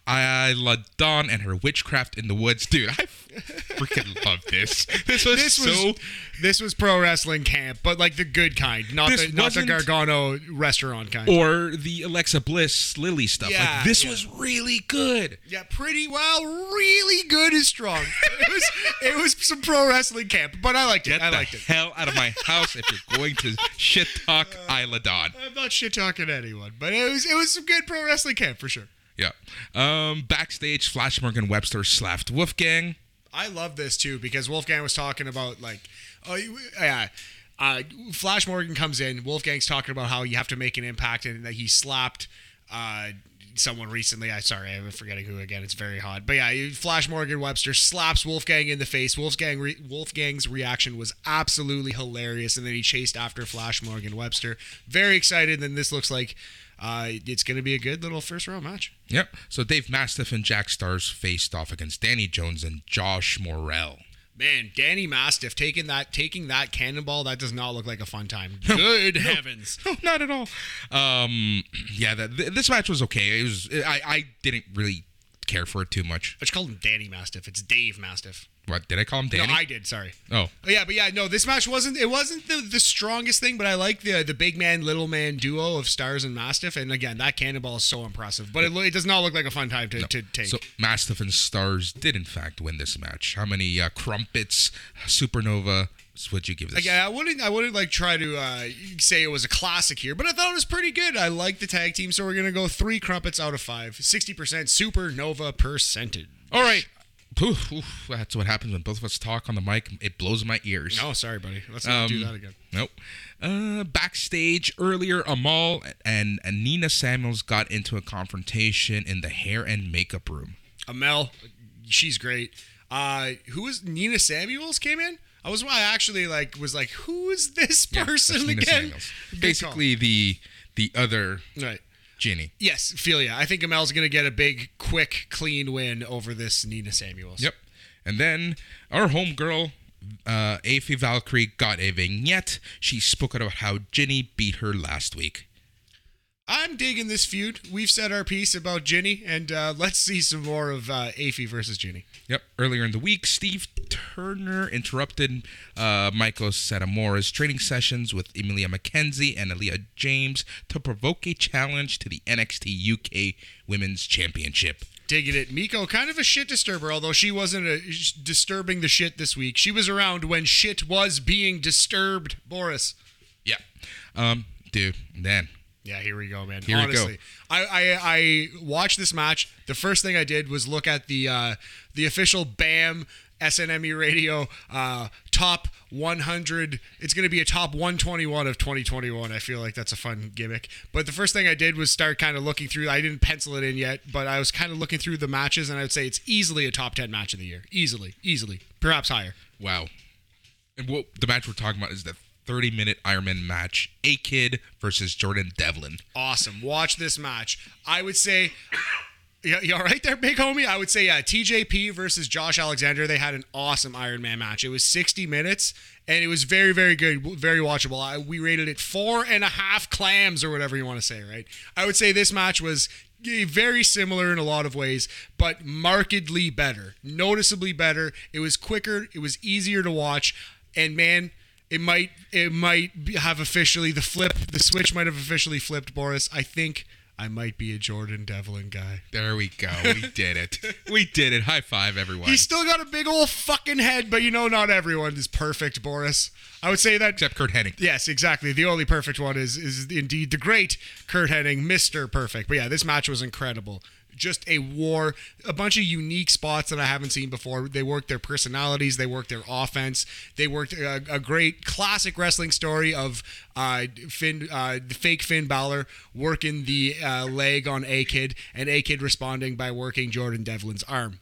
Isla Dawn and her witchcraft in the woods. Dude, I freaking love this. This was This so. was this was pro wrestling camp, but like the good kind, not the not the Gargano restaurant kind. or the Alexa Bliss Lily stuff. Yeah, like this yeah. was really good. yeah, pretty well, really good is strong. it was it was some pro wrestling camp, but I liked it. Get I the liked it. hell out of my house if you're going to shit talk uh, Isla Dawn. I'm not shit talking anyone, but it was it was some good pro wrestling camp for. Yeah. Um, backstage, Flash Morgan Webster slapped Wolfgang. I love this too because Wolfgang was talking about like, oh yeah, uh, Flash Morgan comes in. Wolfgang's talking about how you have to make an impact and that he slapped uh, someone recently. I sorry, I'm forgetting who again. It's very hot, but yeah, Flash Morgan Webster slaps Wolfgang in the face. Wolfgang re- Wolfgang's reaction was absolutely hilarious, and then he chased after Flash Morgan Webster. Very excited, and this looks like. Uh, it's going to be a good little first round match. Yep. So Dave Mastiff and Jack Starz faced off against Danny Jones and Josh Morrell. Man, Danny Mastiff taking that taking that cannonball, that does not look like a fun time. Good heavens. No, not at all. Um, yeah, that, th- this match was okay. It was. I, I didn't really care for it too much. I just called him Danny Mastiff. It's Dave Mastiff. What did I call him, Danny? No, I did. Sorry. oh, Oh, yeah, but yeah, no, this match wasn't. It wasn't the, the strongest thing, but I like the the big man little man duo of Starz and Mastiff. And again, that cannonball is so impressive. But it, it does not look like a fun time to, to take. so Mastiff and Starz did in fact win this match. How many uh, crumpets, supernova? Would you give this? Again, I wouldn't. I wouldn't like try to uh, say it was a classic here, but I thought it was pretty good. I like the tag team, so we're gonna go three crumpets out of five. Sixty percent supernova percentage. All right. Oof, oof, that's what happens when both of us talk on the mic. It blows my ears. Oh, sorry, buddy. Let's not do Um, that again. Nope. Uh, backstage earlier, Amal and, and Nina Samuels got into a confrontation in the hair and makeup room. Amal, she's great. Uh, who was Nina Samuels came in? I was I actually like was like, who is this Yeah, person Nina again? Samuels. Good Basically, the the other call. right. Jinny. Yes, Philia. I think Amel's gonna get a big, quick, clean win over this Nina Samuels. Yep. And then our homegirl, uh, Aoife Valkyrie, got a vignette. She spoke about how Jinny beat her last week. I'm digging this feud. We've said our piece about Jinny, and uh, let's see some more of uh, Aoife versus Ginny. Yep. Earlier in the week, Steve Turner interrupted uh, Meiko Satomura's training sessions with Emilia McKenzie and Aaliyah James to provoke a challenge to the NXT UK Women's Championship. Digging it. Meiko, kind of a shit disturber, although she wasn't a, sh- disturbing the shit this week. She was around when shit was being disturbed, Boris. Yeah. Um, dude, then Yeah, here we go, man. Here we go. Honestly, I, I I watched this match. The first thing I did was look at the uh, the official BAM SNME Radio uh, top 100. It's going to be a top 121 of 2021. I feel like that's a fun gimmick. But the first thing I did was start kind of looking through. I didn't pencil it in yet, but I was kind of looking through the matches, and I would say it's easily a top 10 match of the year. Easily, easily, perhaps higher. Wow. And what the match we're talking about is the 30 minute Ironman match. A Kid versus Jordan Devlin. Awesome. Watch this match. I would say. Yeah, you all right there, big homie? I would say, yeah, TJP versus Josh Alexander. They had an awesome Iron Man match. It was 60 minutes, and it was very, very good, very watchable. I, we rated it four and a half clams, or whatever you want to say, right? I would say this match was very similar in a lot of ways, but markedly better, noticeably better. It was quicker, it was easier to watch, and man, it might it might have officially the flip, the switch might have officially flipped, Boris. I think I might be a Jordan Devlin guy. There we go. We did it. We did it. High five, everyone. He's still got a big old fucking head, but you know, not everyone is perfect, Boris. I would say that. Except Curt Hennig. Yes, exactly. The only perfect one is is indeed the great Curt Hennig, Mister Perfect. But yeah, this match was incredible. Just a war, a bunch of unique spots that I haven't seen before. They worked their personalities, they worked their offense, they worked a, a great classic wrestling story of uh, Finn, uh, the fake Finn Balor working the uh, leg on A Kid, and A Kid responding by working Jordan Devlin's arm.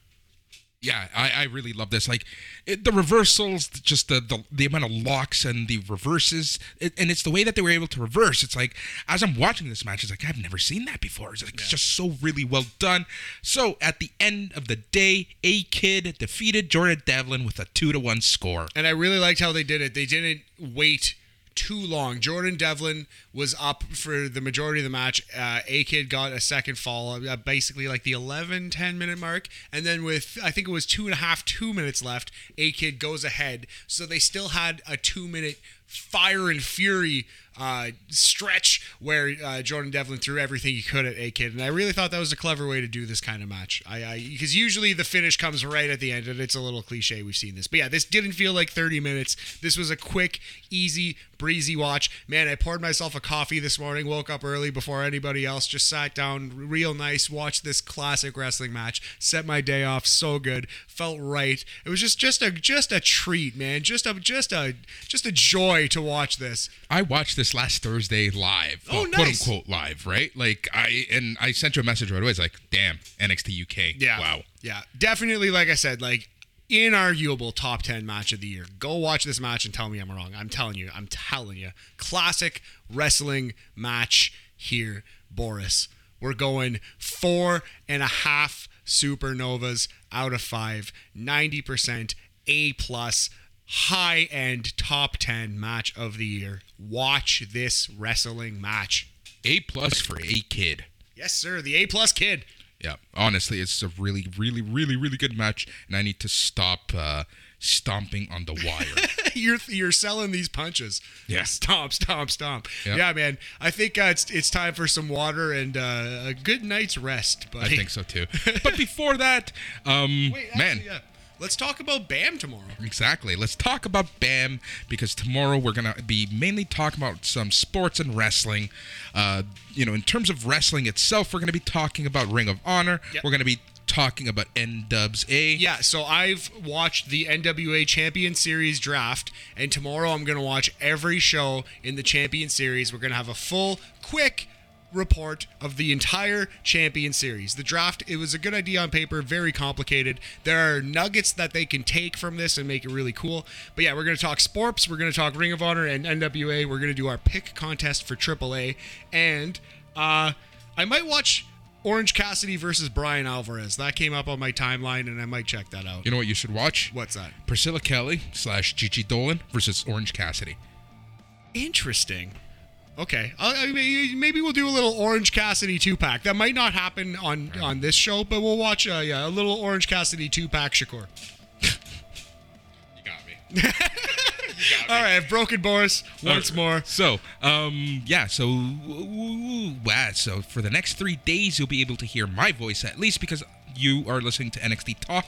Yeah, I, I really love this. Like it, the reversals, just the, the the amount of locks and the reverses, it, and it's the way that they were able to reverse. It's like as I'm watching this match, it's like I've never seen that before. It's like it's just so really well done. So at the end of the day, a kid defeated Jordan Devlin with a two to one score. And I really liked how they did it. They didn't wait too long. Jordan Devlin was up for the majority of the match. Uh, A Kid got a second fall, uh, basically like the 11, 10 minute mark. And then with, I think it was two and a half, two minutes left, A Kid goes ahead. So they still had a two minute fire and fury uh, stretch where uh, Jordan Devlin threw everything he could at A Kid, and I really thought that was a clever way to do this kind of match. I because usually the finish comes right at the end, and it's a little cliche. We've seen this, but yeah, this didn't feel like 30 minutes. This was a quick, easy, breezy watch. Man, I poured myself a coffee this morning, woke up early before anybody else, just sat down, real nice, watched this classic wrestling match, set my day off so good, felt right. It was just just a just a treat, man. Just a just a just a joy to watch this. I watched this last Thursday live. Oh, well, nice. Quote unquote live, right? Like I and I sent you a message right away. It's like, damn, NXT UK. Yeah. Wow. Yeah. Definitely, like I said, like inarguable top 10 match of the year. Go watch this match and tell me I'm wrong. I'm telling you. I'm telling you. Classic wrestling match here, Boris. We're going four and a half supernovas out of five, 90% A plus, high end top 10 match of the year. Watch this wrestling match. A plus for a kid. Yes, sir. The A plus kid. Yeah, honestly, it's a really, really, really, really good match, and I need to stop uh, stomping on the wire. you're you're selling these punches. Yeah. Stomp, stomp, stomp. Yep. Yeah, man. I think uh, it's it's time for some water and uh, a good night's rest, buddy. I think so too. But before that, um, Wait, man, yeah. Let's talk about Bam tomorrow. Exactly. Let's talk about BAM because tomorrow we're going to be mainly talking about some sports and wrestling. Uh, you know, in terms of wrestling itself, we're going to be talking about Ring of Honor. Yep. We're going to be talking about NWA. Yeah, so I've watched the NWA Champion Series draft, and tomorrow I'm going to watch every show in the Champion Series. We're going to have a full, quick report of the entire Champion Series. The draft, it was a good idea on paper, very complicated. There are nuggets that they can take from this and make it really cool. But yeah, we're going to talk sports, we're going to talk Ring of Honor and NWA. We're going to do our pick contest for AAA, and uh, I might watch. Orange Cassidy versus Bryan Alvarez. That came up on my timeline, and I might check that out. You know what you should watch? What's that? Priscilla Kelly slash Gigi Dolin versus Orange Cassidy. Interesting. Okay, I, mean, maybe we'll do a little Orange Cassidy two pack. That might not happen on on this show, but we'll watch. Uh, yeah, a little Orange Cassidy two pack, Shakur. You got me. All right, I've broken Boris once more. So, um, yeah, so, wow, so for the next three days, you'll be able to hear my voice at least because you are listening to NXT Talk.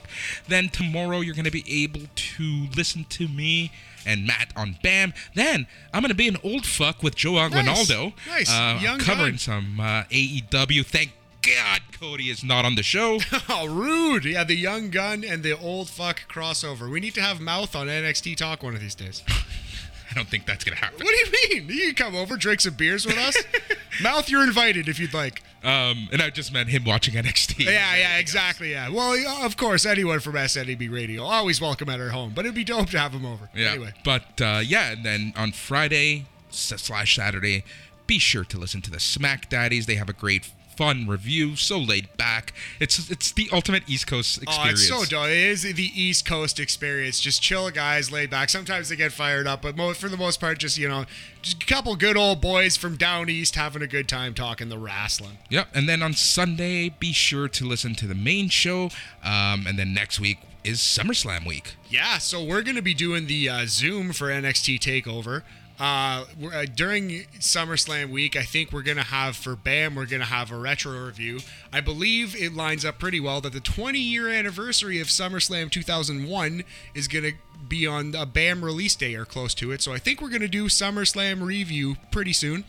Then tomorrow, you're going to be able to listen to me and Matt on BAM. Then I'm going to be an old fuck with Joe Aguinaldo. Nice. Uh, Young covering gun. some uh, AEW. Thank God Cody is not on the show. Oh, rude! Yeah, the young gun and the old fuck crossover. We need to have mouth on NXT talk one of these days. I don't think that's going to happen. What do you mean? You can come over, drink some beers with us. mouth, you're invited if you'd like. Um, and I just meant him watching NXT. Yeah, yeah, exactly. Yeah. Well, of course, anyone from SNEB Radio always welcome at our home, but it'd be dope to have him over. Yeah. Anyway. But uh, yeah, and then on Friday slash Saturday, be sure to listen to the Smack Daddies. They have a great, fun review. So laid back. It's it's the ultimate East Coast Oh, experience. it's so dope. It is the East Coast experience. Just chill guys, laid back. Sometimes they get fired up, but mo- for the most part, just, you know, just a couple good old boys from down east having a good time talking the wrestling. Yep. And then on Sunday, be sure to listen to the main show. Um, and then next week is SummerSlam week. Yeah, so we're going to be doing the uh, Zoom for NXT Takeover. Uh, we're, uh, during SummerSlam week, I think we're going to have for BAM, we're going to have a retro review. I believe it lines up pretty well that the 20 year anniversary of SummerSlam 2001 is going to be on a BAM release day or close to it. So I think we're going to do SummerSlam review pretty soon.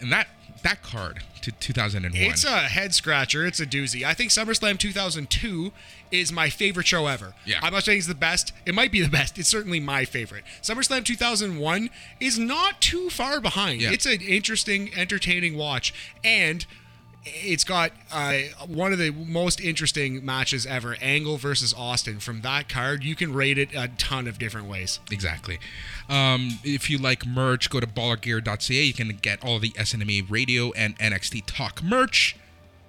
And that that card to 2001. It's a head scratcher. It's a doozy. I think SummerSlam 2002 is my favorite show ever. Yeah. I'm not saying it's the best. It might be the best. It's certainly my favorite. SummerSlam 2001 is not too far behind. Yeah. It's an interesting, entertaining watch, and it's got uh, one of the most interesting matches ever: Angle versus Austin. From that card, you can rate it a ton of different ways. Exactly. Um, if you like merch, go to ballergear.ca. You can get all the SNME radio and NXT Talk merch.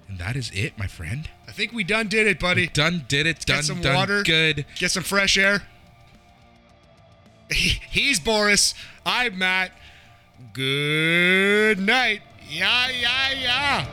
And that is it, my friend. I think we done did it, buddy. Done, did it. Done, Get some done, water. good. Get some fresh air. He's Boris. I'm Matt. Good night. Yeah, yeah, yeah.